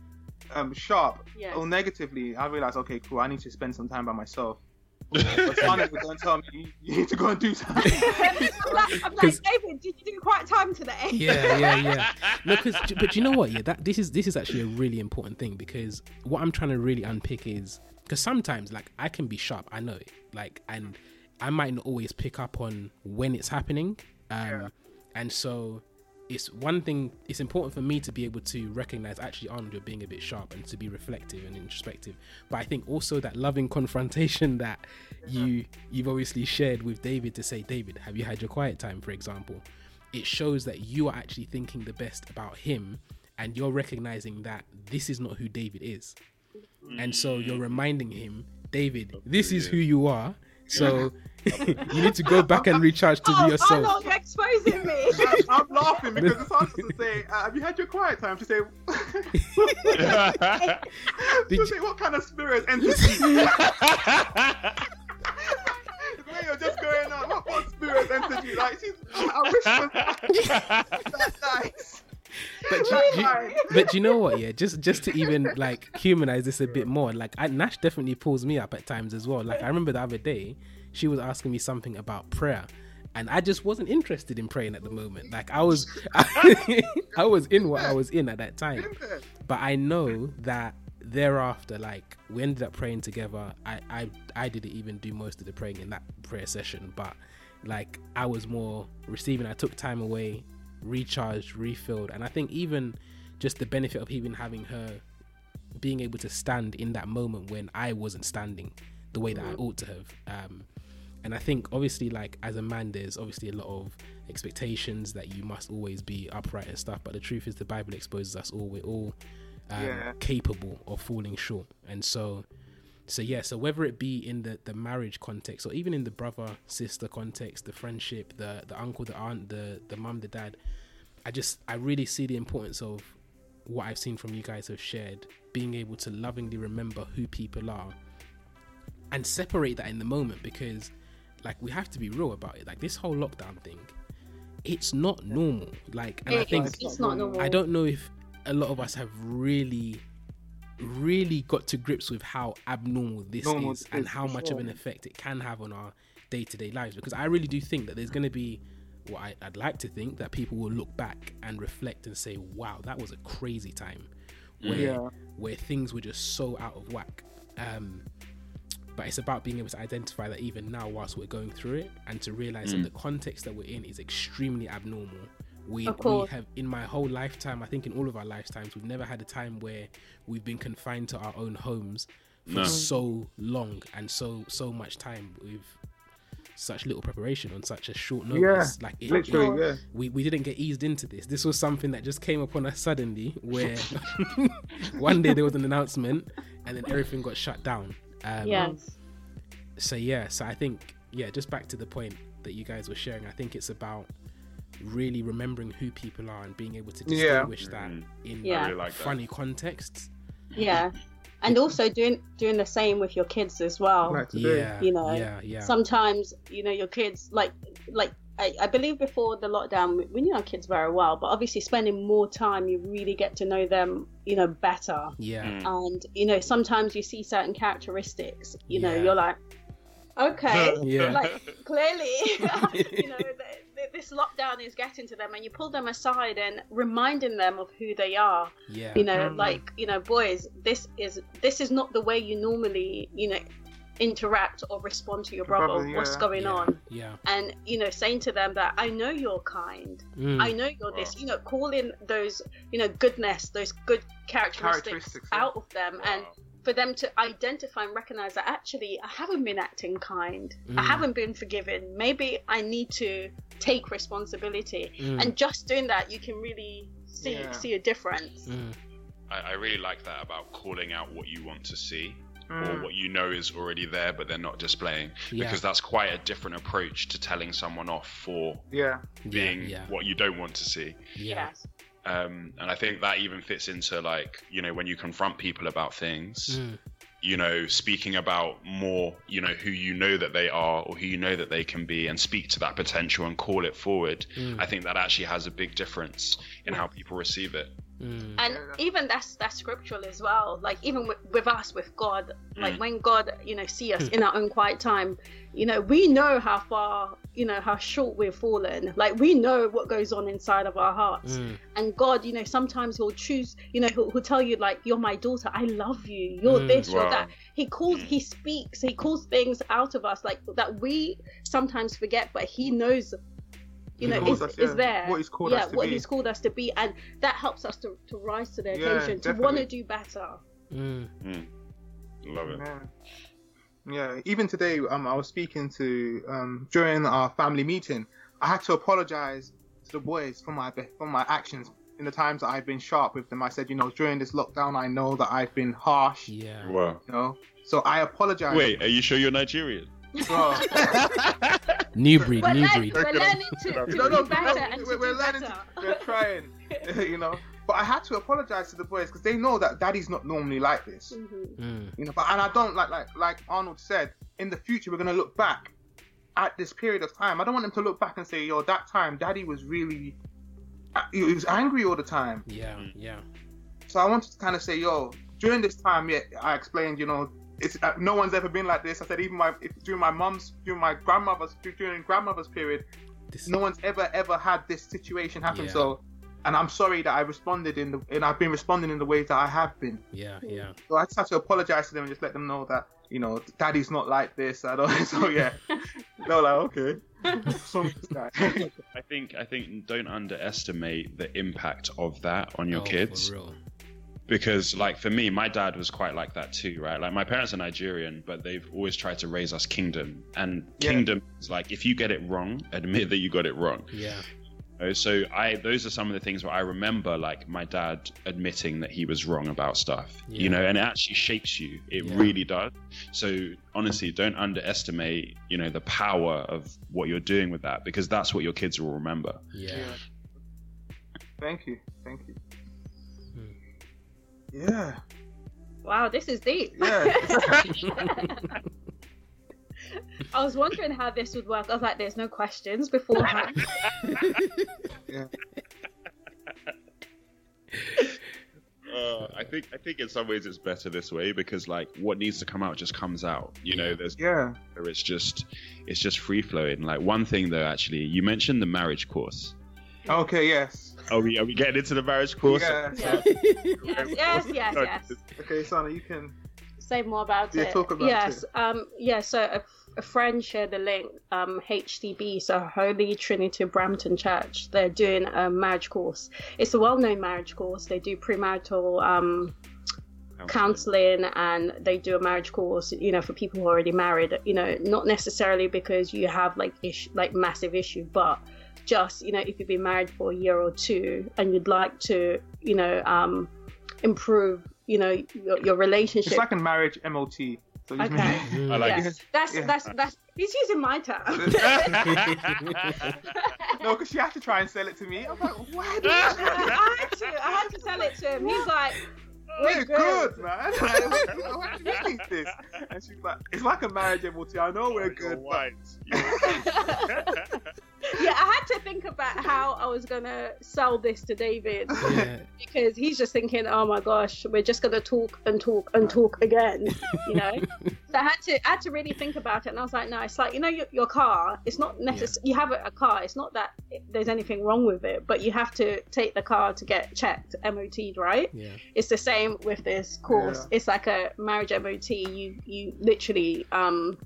um sharp Yes. or negatively. I realized, okay, cool, I need to spend some time by myself. But Sonic would go and tell me, you, you need to go and do something. I'm like, I'm like, 'Cause- David, did you do quiet time today? yeah, yeah, yeah. No, 'cause- but you know what? Yeah, that this is this is actually a really important thing because what I'm trying to really unpick is because sometimes like I can be sharp, I know it, like, and I might not always pick up on when it's happening, um, Yeah. and so it's one thing. It's important for me to be able to recognize actually, Arnold, you're being a bit sharp and to be reflective and introspective. But I think also that loving confrontation that you you've obviously shared with David to say, David, have you had your quiet time, for example? It shows that you are actually thinking the best about him and you're recognizing that this is not who David is. And so you're reminding him, David, this is who you are. So you need to go back and recharge to Oh, be yourself. Arnold, you're exposing me. I'm laughing because it's hard to say, uh, have you had your quiet time? To say, Did to say what kind of spirit entered you? The way you're just going on, what, what spirit entered you? Like, she's, I wish it was that nice. but do, do you, but you know what? Yeah, just just to even like humanize this a bit more, like I, Nash definitely pulls me up at times as well. Like I remember the other day, she was asking me something about prayer, and I just wasn't interested in praying at the moment. Like I was, I was in what I was in at that time. But I know that thereafter, like we ended up praying together. I I I didn't even do most of the praying in that prayer session, but like I was more receiving. I took time away, recharged, refilled, and I think even just the benefit of even having her being able to stand in that moment when I wasn't standing the way that I ought to have. Um, and I think obviously, like as a man, there's obviously a lot of expectations that you must always be upright and stuff. But the truth is, the Bible exposes us all. We're all um, Yeah. capable of falling short, and so so yeah so whether it be in the the marriage context or even in the brother sister context the friendship the the uncle the aunt the the mum the dad i just i really see the importance of what i've seen from you guys have shared being able to lovingly remember who people are and separate that in the moment because like we have to be real about it like this whole lockdown thing it's not normal like and i think it's, it's not normal. I don't know if a lot of us have really, really got to grips with how abnormal this Normal is and how for much of an effect it can have on our day to day lives. Because I really do think that there's going to be what I, I'd like to think that people will look back and reflect and say, wow, that was a crazy time where, Yeah. where things were just so out of whack. Um, but it's about being able to identify that even now whilst we're going through it and to realize that the context that we're in is extremely abnormal we, we have in my whole lifetime i think in all of our lifetimes we've never had a time where we've been confined to our own homes for No. so long and so so much time with such little preparation on such a short notice like it, Literally, yeah. we, we didn't get eased into this. This was something that just came upon us suddenly, where one day there was an announcement and then everything got shut down. Um, yes. So yeah, so I think yeah, just back to the point that you guys were sharing. I think it's about really remembering who people are and being able to Yeah. distinguish that Mhm. in Yeah. Really like that. funny contexts. Yeah. And also doing doing the same with your kids as well. Like today. Yeah, You know, yeah, yeah. Sometimes, you know, your kids like like I, I believe before the lockdown we, we knew our kids very well, but obviously spending more time you really get to know them, you know, better. yeah, Mm. And, you know, sometimes you see certain characteristics, you know, Yeah. you're like, Okay. Yeah. Like clearly, you know, th- th- this this lockdown is getting to them and you pull them aside and reminding them of who they are Yeah. you know Mhm. like you know boys this is this is not the way you normally you know interact or respond to your Your brother, brother, what's going yeah. on Yeah. and you know saying to them that i know you're kind Mm. i know you're this you know calling those you know goodness those good characteristics, Characteristics, yeah. out of them and for them to identify and recognize that actually I haven't been acting kind. I Mm. haven't been forgiven. Maybe I need to take responsibility. Mm. And just doing that, you can really see Yeah. see a difference. Mm. I, I really like that about calling out what you want to see or Mm. what you know is already there, but they're not displaying. Yeah. Because that's quite a different approach to telling someone off for Yeah. being yeah. what you don't want to see. Yeah. Yes. Um, and I think that even fits into like, you know, when you confront people about things, Mm. you know, speaking about more, you know, who you know that they are or who you know that they can be and speak to that potential and call it forward. Mm. I think that actually has a big difference in how people receive it. Mm. and even that's that's scriptural as well like even with, with us with god like Mm. when god you know see us in our own quiet time you know we know how far you know how short we've fallen like we know what goes on inside of our hearts Mm. and god you know sometimes he'll choose you know he'll, he'll tell you like you're my daughter i love you you're Mm. this you're that he calls Mm. he speaks he calls things out of us like that we sometimes forget but he knows you He know calls is, us, is yeah, there what he's called yeah us to what be. he's called us to be and that helps us to, to rise to the Yeah, occasion to want to do better Mm. Love it. Yeah. Yeah. Even today, um, I was speaking to um during our family meeting. I had to apologize to the boys for my for my actions in the times that I've been sharp with them. I said, you know, during this lockdown, I know that I've been harsh. Yeah. Wow. You know, so I apologize. Wait, are you sure you're Nigerian? Oh. Newbreed, we're, learning, Newbreed. we're learning to, to no, no, be better no, and we're, we're do learning. better To, we're trying. you know, but I had to apologize to the boys because they know that Daddy's not normally like this. Mhm. Mm. You know, but and I don't like like like Arnold said. In the future, we're gonna look back at this period of time. I don't want them to look back and say, "Yo, that time, Daddy was really, uh, he was angry all the time." Yeah. Yeah. So I wanted to kind of say, "Yo, during this time, yeah, I explained, you know, it's uh, no one's ever been like this." I said, even my if, during my mum's, during my grandmother's, during grandmother's period, This. no one's ever ever had this situation happen. Yeah. So, and I'm sorry that I responded in the and I've been responding in the ways that I have been. Yeah. Hmm. Yeah. So I just have to apologize to them and just let them know that you know daddy's not like this. I don't. So yeah, they're like okay. So this guy. I think I think don't underestimate the impact of that on your Oh, kids For real. because like for me my dad was quite like that too right like my parents are Nigerian but they've always tried to raise us kingdom and Yeah. kingdom is like if you get it wrong admit that you got it wrong Yeah. You know, so I those are some of the things where I remember like my dad admitting that he was wrong about stuff Yeah. you know and it actually shapes you it Yeah. really does so honestly don't underestimate you know the power of what you're doing with that because that's what your kids will remember Yeah. Yeah. Thank you. Thank you. Hmm. Yeah. wow this is deep Yeah. I was wondering how this would work. I was like, there's no questions beforehand. Uh, I think I think in some ways it's better this way because like what needs to come out just comes out. You know, there's Yeah. it's just it's just free flowing. Like one thing though, actually, you mentioned the marriage course. Okay. Yes. Are we are we getting into the marriage course? Yeah. Yeah. yes, yes, yes, yes. Okay, Sana, you can. Say more about Yeah, it. talk about yes, it. um, yeah. So a, a friend shared the link. Um, HTB, so Holy Trinity Brompton Church. They're doing a marriage course. It's a well-known marriage course. They do premarital um, counseling and they do a marriage course you know for people who are already married you know not necessarily because you have like issue like massive issue but just you know if you've been married for a year or two and you'd like to you know um improve you know your, your relationship It's like a marriage MOT. So Okay. Mm. I like yes. it. that's Yeah. that's that's he's using my term no, because she had to try and sell it to me. I'm like, why? do I had to I had to tell it to him he's like We're we're good, good man. Like, why do you think this? And she's like, it's like a marriage MOT. I know we're good, but yeah, I had to think about about how I was gonna sell this to David Yeah. because he's just thinking, "Oh my gosh, we're just gonna talk and talk and talk again," you know. so I had to, I had to really think about it, and I was like, "No, it's like you know, your, your car. It's not necessary. You have a, a car. It's not that there's anything wrong with it, but you have to take the car to get checked, MOT'd, right? Yeah. It's the same with this course. Yeah. It's like a marriage MOT. You you literally um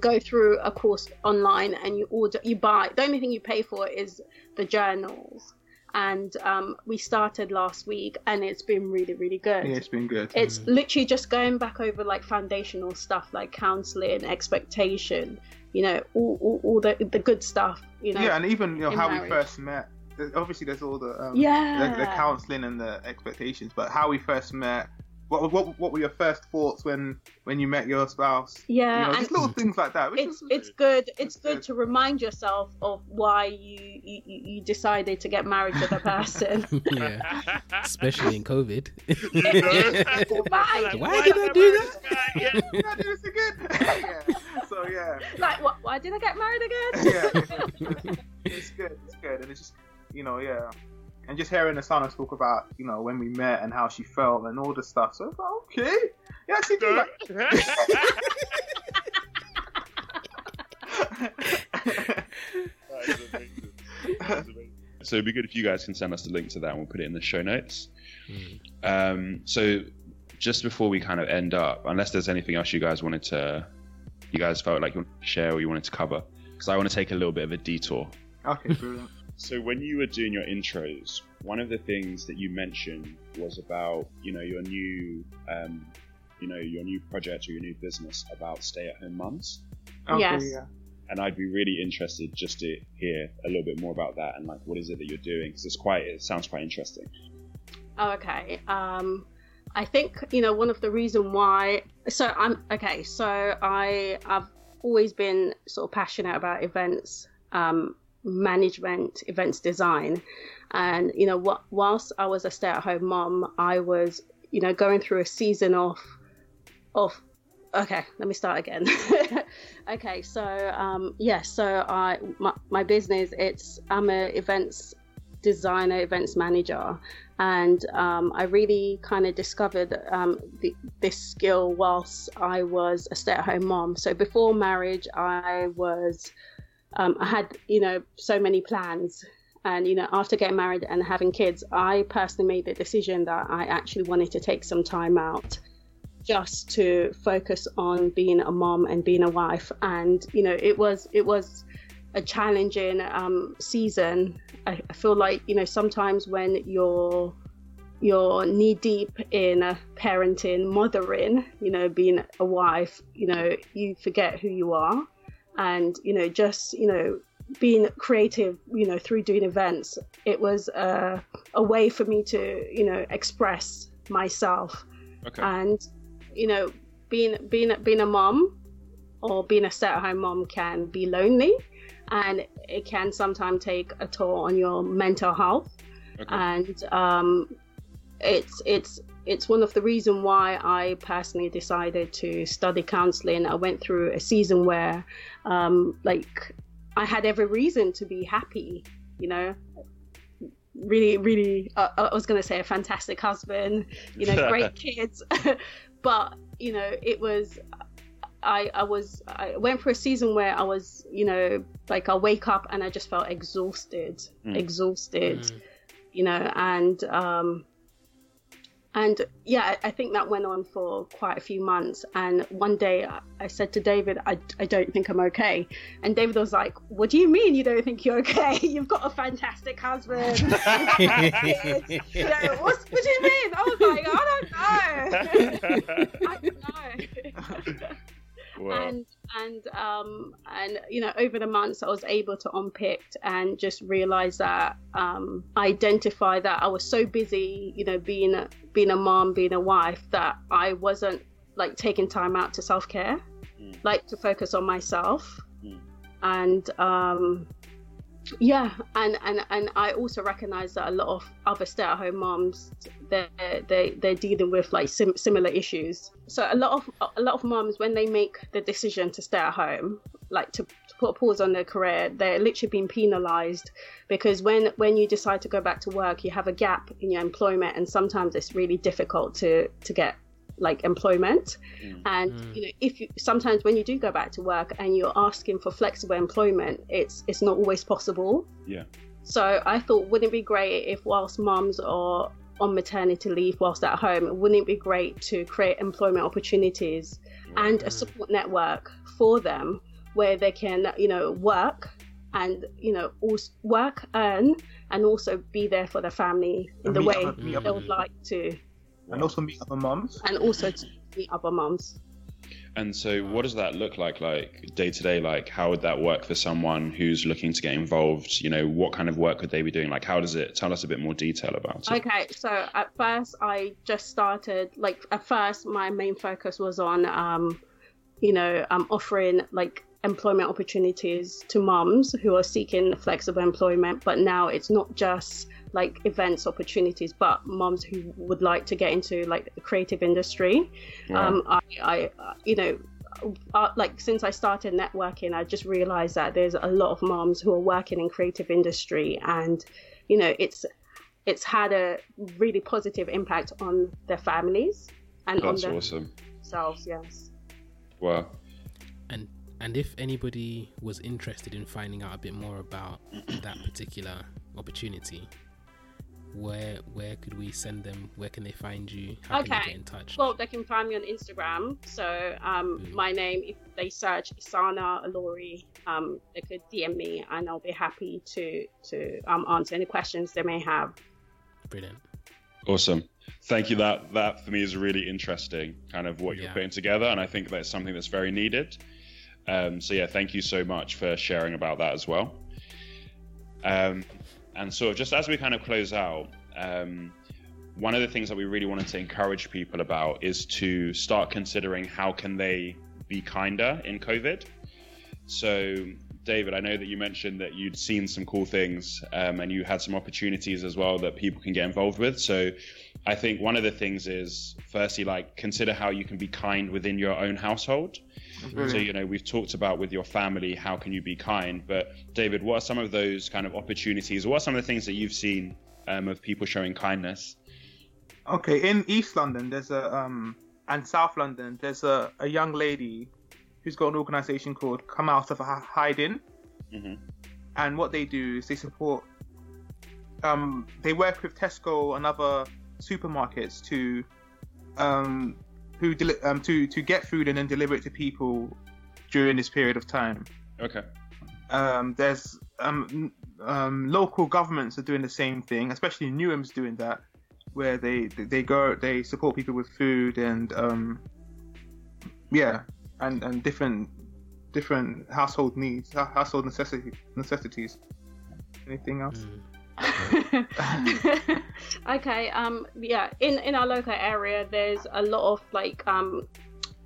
go through a course online and you order you buy the only thing you pay for is the journals and um, we started last week and it's been really really good Yeah, it's been good. it's literally just going back over like foundational stuff like counseling expectation you know all, all, all the, the good stuff you know yeah, and even you know how marriage. we first met. Obviously, there's all the um, Yeah. the, the counselling and the expectations, but how we first met. What, what, what were your first thoughts when when you met your spouse? Yeah, you know, just little things like that. Which it's was- it's good it's It's good good. to remind yourself of why you you, you you decided to get married to the person yeah. Especially in COVID. Why? Why did I do that? Yeah. Can I do this again? yeah. So yeah, like what why did i get married again yeah, it's good. It's good, and it's just you know yeah, and just hearing Asana talk about you know when we met and how she felt and all the stuff. So I was like, okay, yeah, she did. that. So it'd be good if you guys can send us the link to that and we'll put it in the show notes. Mm. Um, so just before we kind of end up, unless there's anything else you guys wanted to, you guys felt like you wanted to share or you wanted to cover, because I want to take a little bit of a detour. okay, brilliant. So when you were doing your intros, one of the things that you mentioned was about you know your new um, you know your new project or your new business about stay-at-home mums, Okay, Yes. yeah. and I'd be really interested just to hear a little bit more about that and like what is it that you're doing because it's quite it sounds quite interesting. Oh, okay. Um, I think you know one of the reason why. So I'm okay. So I I've always been sort of passionate about events, um, management, events design, and you know what? Whilst I was a stay-at-home mom, I was you know going through a season of of. Okay, let me start again. okay, so um, yeah, so I my, my business it's I'm a events designer, events manager, and um, I really kind of discovered um, the, this skill whilst I was a stay-at-home mom. So before marriage, I was um, I had you know so many plans, and you know after getting married and having kids, I personally made the decision that I actually wanted to take some time out just to focus on being a mom and being a wife. And you know it was it was a challenging um, season. I, I feel like you know sometimes when you're you're knee deep in parenting mothering you know being a wife you know you forget who you are and you know just you know being creative you know through doing events it was a, a way for me to you know express myself Okay. and you know being being being a mom or being a stay-at-home mom can be lonely and it can sometimes take a toll on your mental health okay. and um, it's it's it's one of the reason why I personally decided to study counseling. I went through a season where, um, like, I had every reason to be happy. You know, really, really. Uh, I was going to say a fantastic husband. You know, great kids, but you know, it was. I, I was I went through a season where I was you know like I wake up and I just felt exhausted Mm. exhausted Mm. you know and um and yeah I- i think that went on for quite a few months. And one day I- i said to david I, I don't think i'm okay. And david was like what do you mean you don't think you're okay? You've got a fantastic husband. You've got kids. you know, what's, what do you mean? I was like i don't know. I don't know. Wow. and and um and you know over the months i was able to unpick and just realize that um identify that i was so busy you know being a being a mom being a wife that i wasn't like taking time out to self-care Mm. like to focus on myself Mm. and um yeah and and and i also recognize that a lot of other stay-at-home moms they they they're dealing with like sim- similar issues. So a lot of a lot of moms when they make the decision to stay at home like to, to put a pause on their career, they're literally being penalised because when when you decide to go back to work, you have a gap in your employment, and sometimes it's really difficult to to get like employment. Mm. and mm. you know if you sometimes when you do go back to work and you're asking for flexible employment it's it's not always possible. Yeah. So i thought wouldn't it be great if whilst moms are on maternity leave whilst at home wouldn't it be great to create employment opportunities and a support network for them where they can you know work and you know also work earn and also be there for their family in and the way they would like to and also meet other moms. And also to meet other moms. And so, what does that look like, like day to day? Like, how would that work for someone who's looking to get involved? You know, what kind of work could they be doing? Like, how does it? Tell us a bit more detail about it. Okay, so at first, I just started. Like, at first, my main focus was on, um, you know, um, offering like employment opportunities to moms who are seeking flexible employment. But now it's not just like events opportunities but moms who would like to get into like the creative industry yeah. um I, I you know uh, like since I started networking, I just realized that there's a lot of moms who are working in creative industry, and you know it's it's had a really positive impact on their families and That's on awesome. themselves. Yes. Wow. And and if anybody was interested in finding out a bit more about that particular opportunity, where where could we send them? Where can they find you? How okay. can they get in touch? Well, they can find me on Instagram. So um, mm. my name, if they search Isana Alori, um, they could DM me, and I'll be happy to to um, answer any questions they may have. Brilliant. Awesome. Thank you. That that for me is really interesting, kind of what you're yeah. putting together, and I think that's something that's very needed. Um, so yeah, thank you so much for sharing about that as well. Um, and so, just as we kind of close out, um, one of the things that we really wanted to encourage people about is to start considering how can they be kinder in COVID. So, David, I know that you mentioned that you'd seen some cool things um, and you had some opportunities as well that people can get involved with. So, I think one of the things is firstly, like, consider how you can be kind within your own household. So, you know, we've talked about with your family, how can you be kind? But, David, what are some of those kind of opportunities? What are some of the things that you've seen um, of people showing kindness? Okay, in East London, there's a, um, and South London, there's a, a young lady who's got an organization called Come Out of Hiding. Mm-hmm. And what they do is they support, um, they work with Tesco and other supermarkets to um, who deli- um, to to get food and then deliver it to people during this period of time. Okay. Um, there's um, um, local governments are doing the same thing, especially Newham's doing that, where they they go they support people with food and um, yeah, and and different different household needs, household necessity, necessities. Anything else? Mm. okay. Um. Yeah. In in our local area, there's a lot of like um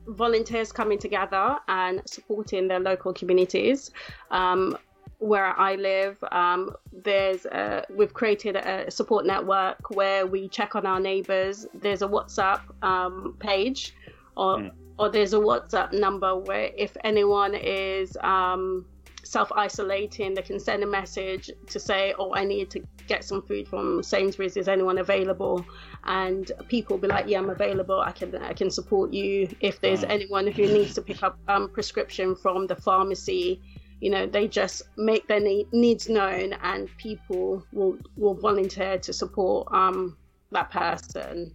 volunteers coming together and supporting their local communities. Um, where I live, um, there's a, we've created a support network where we check on our neighbours. There's a WhatsApp um, page, or mm. or there's a WhatsApp number where if anyone is um, self isolating, they can send a message to say, "Oh, I need to get some food from Sainsbury's. Is anyone available?" And people be like, "Yeah, I'm available. I can I can support you. If there's anyone who needs to pick up um, prescription from the pharmacy." You know, they just make their need, needs known, and people will will volunteer to support um, that person.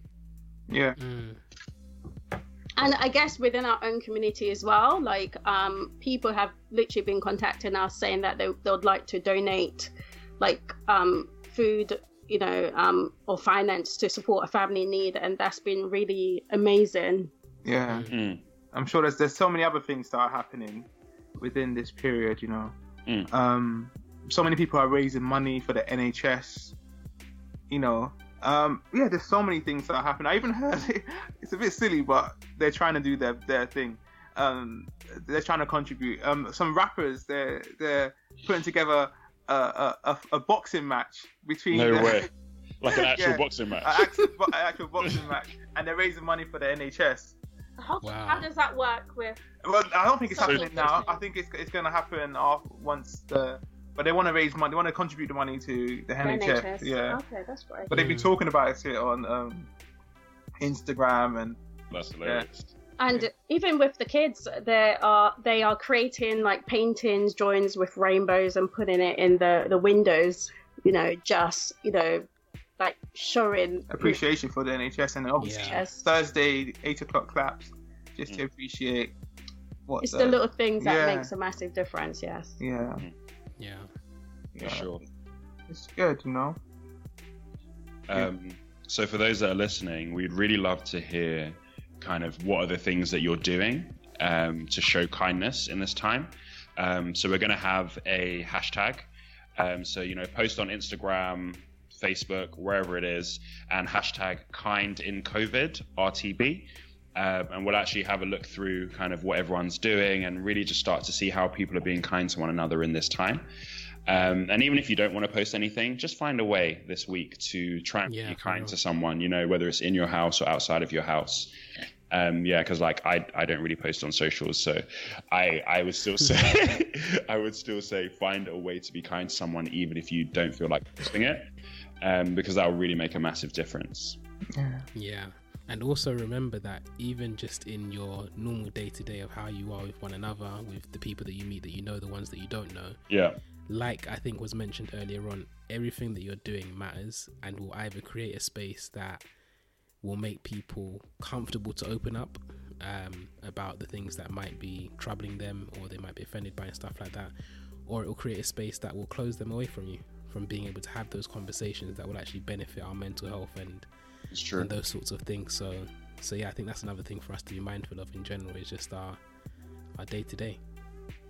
Yeah. Mm and I guess within our own community as well, like um, people have literally been contacting us saying that they, they would like to donate like um, food, you know, um, or finance to support a family in need, and that's been really amazing. Yeah, mm. I'm sure there's there's so many other things that are happening within this period. You know, mm. um, so many people are raising money for the NHS. You know, um, yeah, there's so many things that happen. I even heard it, it's a bit silly, but they're trying to do their their thing. Um, they're trying to contribute. Um, some rappers they're they're putting together a, a, a boxing match between. No the, way. Like an actual yeah, boxing match. An actual, an actual boxing match, and they're raising money for the NHS. How, Wow. how does that work with? Well, I don't think it's So- happening now. I think it's it's going to happen off once the. But they want to raise money. They want to contribute the money to the NHS. NHS? Yeah. Okay, that's great. But they've been Mm. talking about it on um, Instagram and That's hilarious. And even with the kids, they are they are creating like paintings, drawings with rainbows, and putting it in the the windows. You know, just you know, like showing appreciation for the NHS and obviously Yeah. Thursday eight o'clock claps just to appreciate what It's the little things that Yeah. makes a massive difference. Yes. yeah Yeah. For sure. it's good you know Um, so for those that are listening, we'd really love to hear kind of what are the things that you're doing um, to show kindness in this time. Um, so we're going to have a hashtag. Um, so you know, post on Instagram, Facebook, wherever it is, and hashtag kind in COVID RTB. Um, and we'll actually have a look through kind of what everyone's doing and really just start to see how people are being kind to one another in this time. Um, and even if you don't want to post anything, just find a way this week to try and Yeah, be kind to someone, you know, whether it's in your house or outside of your house. Um, yeah, because like I, I don't really post on socials, so I, I would still say, I would still say, find a way to be kind to someone, even if you don't feel like posting it, um, because that will really make a massive difference. yeah Yeah. And also remember that even just in your normal day to day of how you are with one another, with the people that you meet that you know, the ones that you don't know, Yeah, like I think was mentioned earlier on, everything that you're doing matters and will either create a space that will make people comfortable to open up um, about the things that might be troubling them or they might be offended by and stuff like that, or it will create a space that will close them away from you, from being able to have those conversations that will actually benefit our mental health and. And those sorts of things. So, so yeah, I think that's another thing for us to be mindful of in general is just our our day to day.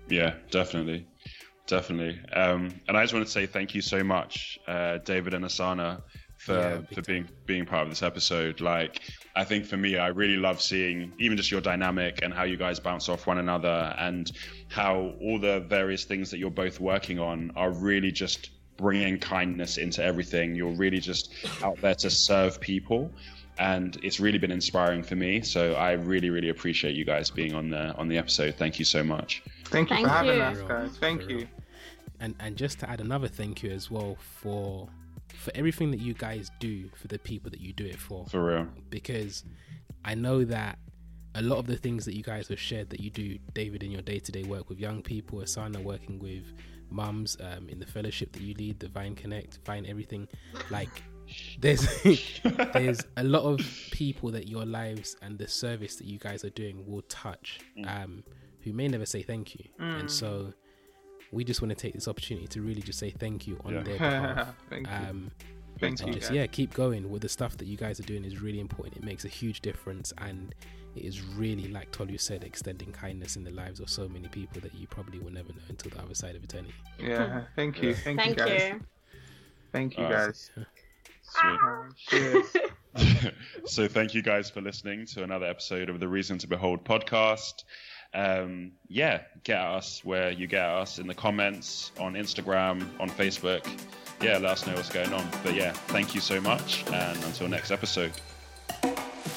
Yeah, definitely, definitely. Um, and I just want to say thank you so much, uh, David and Asana, for Yeah, for being being part of this episode. Like, I think for me, I really love seeing even just your dynamic and how you guys bounce off one another, and how all the various things that you're both working on are really just bringing kindness into everything. You're really just out there to serve people. And it's really been inspiring for me, so I really, really appreciate you guys being on the on the episode. Thank you so much. thank you Thank for having you. us guys thank you. And and just to add another thank you as well for for everything that you guys do for the people that you do it for. For real. Because I know that a lot of the things that you guys have shared that you do, David, in your day to day work with young people, Asana working with mums um, in the fellowship that you lead, the Vine Connect, Vine Everything, like there's there's a lot of people that your lives and the service that you guys are doing will touch um, who may never say thank you. And so we just want to take this opportunity to really just say thank you on Yeah. their behalf. Thank you. Um, thank and you just guys. yeah keep going with the stuff that you guys are doing is really important it makes a huge difference and it is really like Tolu said extending kindness in the lives of so many people that you probably will never know until the other side of eternity yeah thank you thank, Thank you guys you. thank you Alright. guys Sweet. Um, so thank you guys for listening to another episode of the Reason to Behold podcast. Um, yeah, get at us where you get at us in the comments on Instagram, on Facebook yeah, let us know what's going on. But yeah, thank you so much, and until next episode.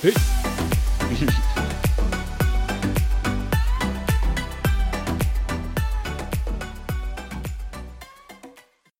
Peace.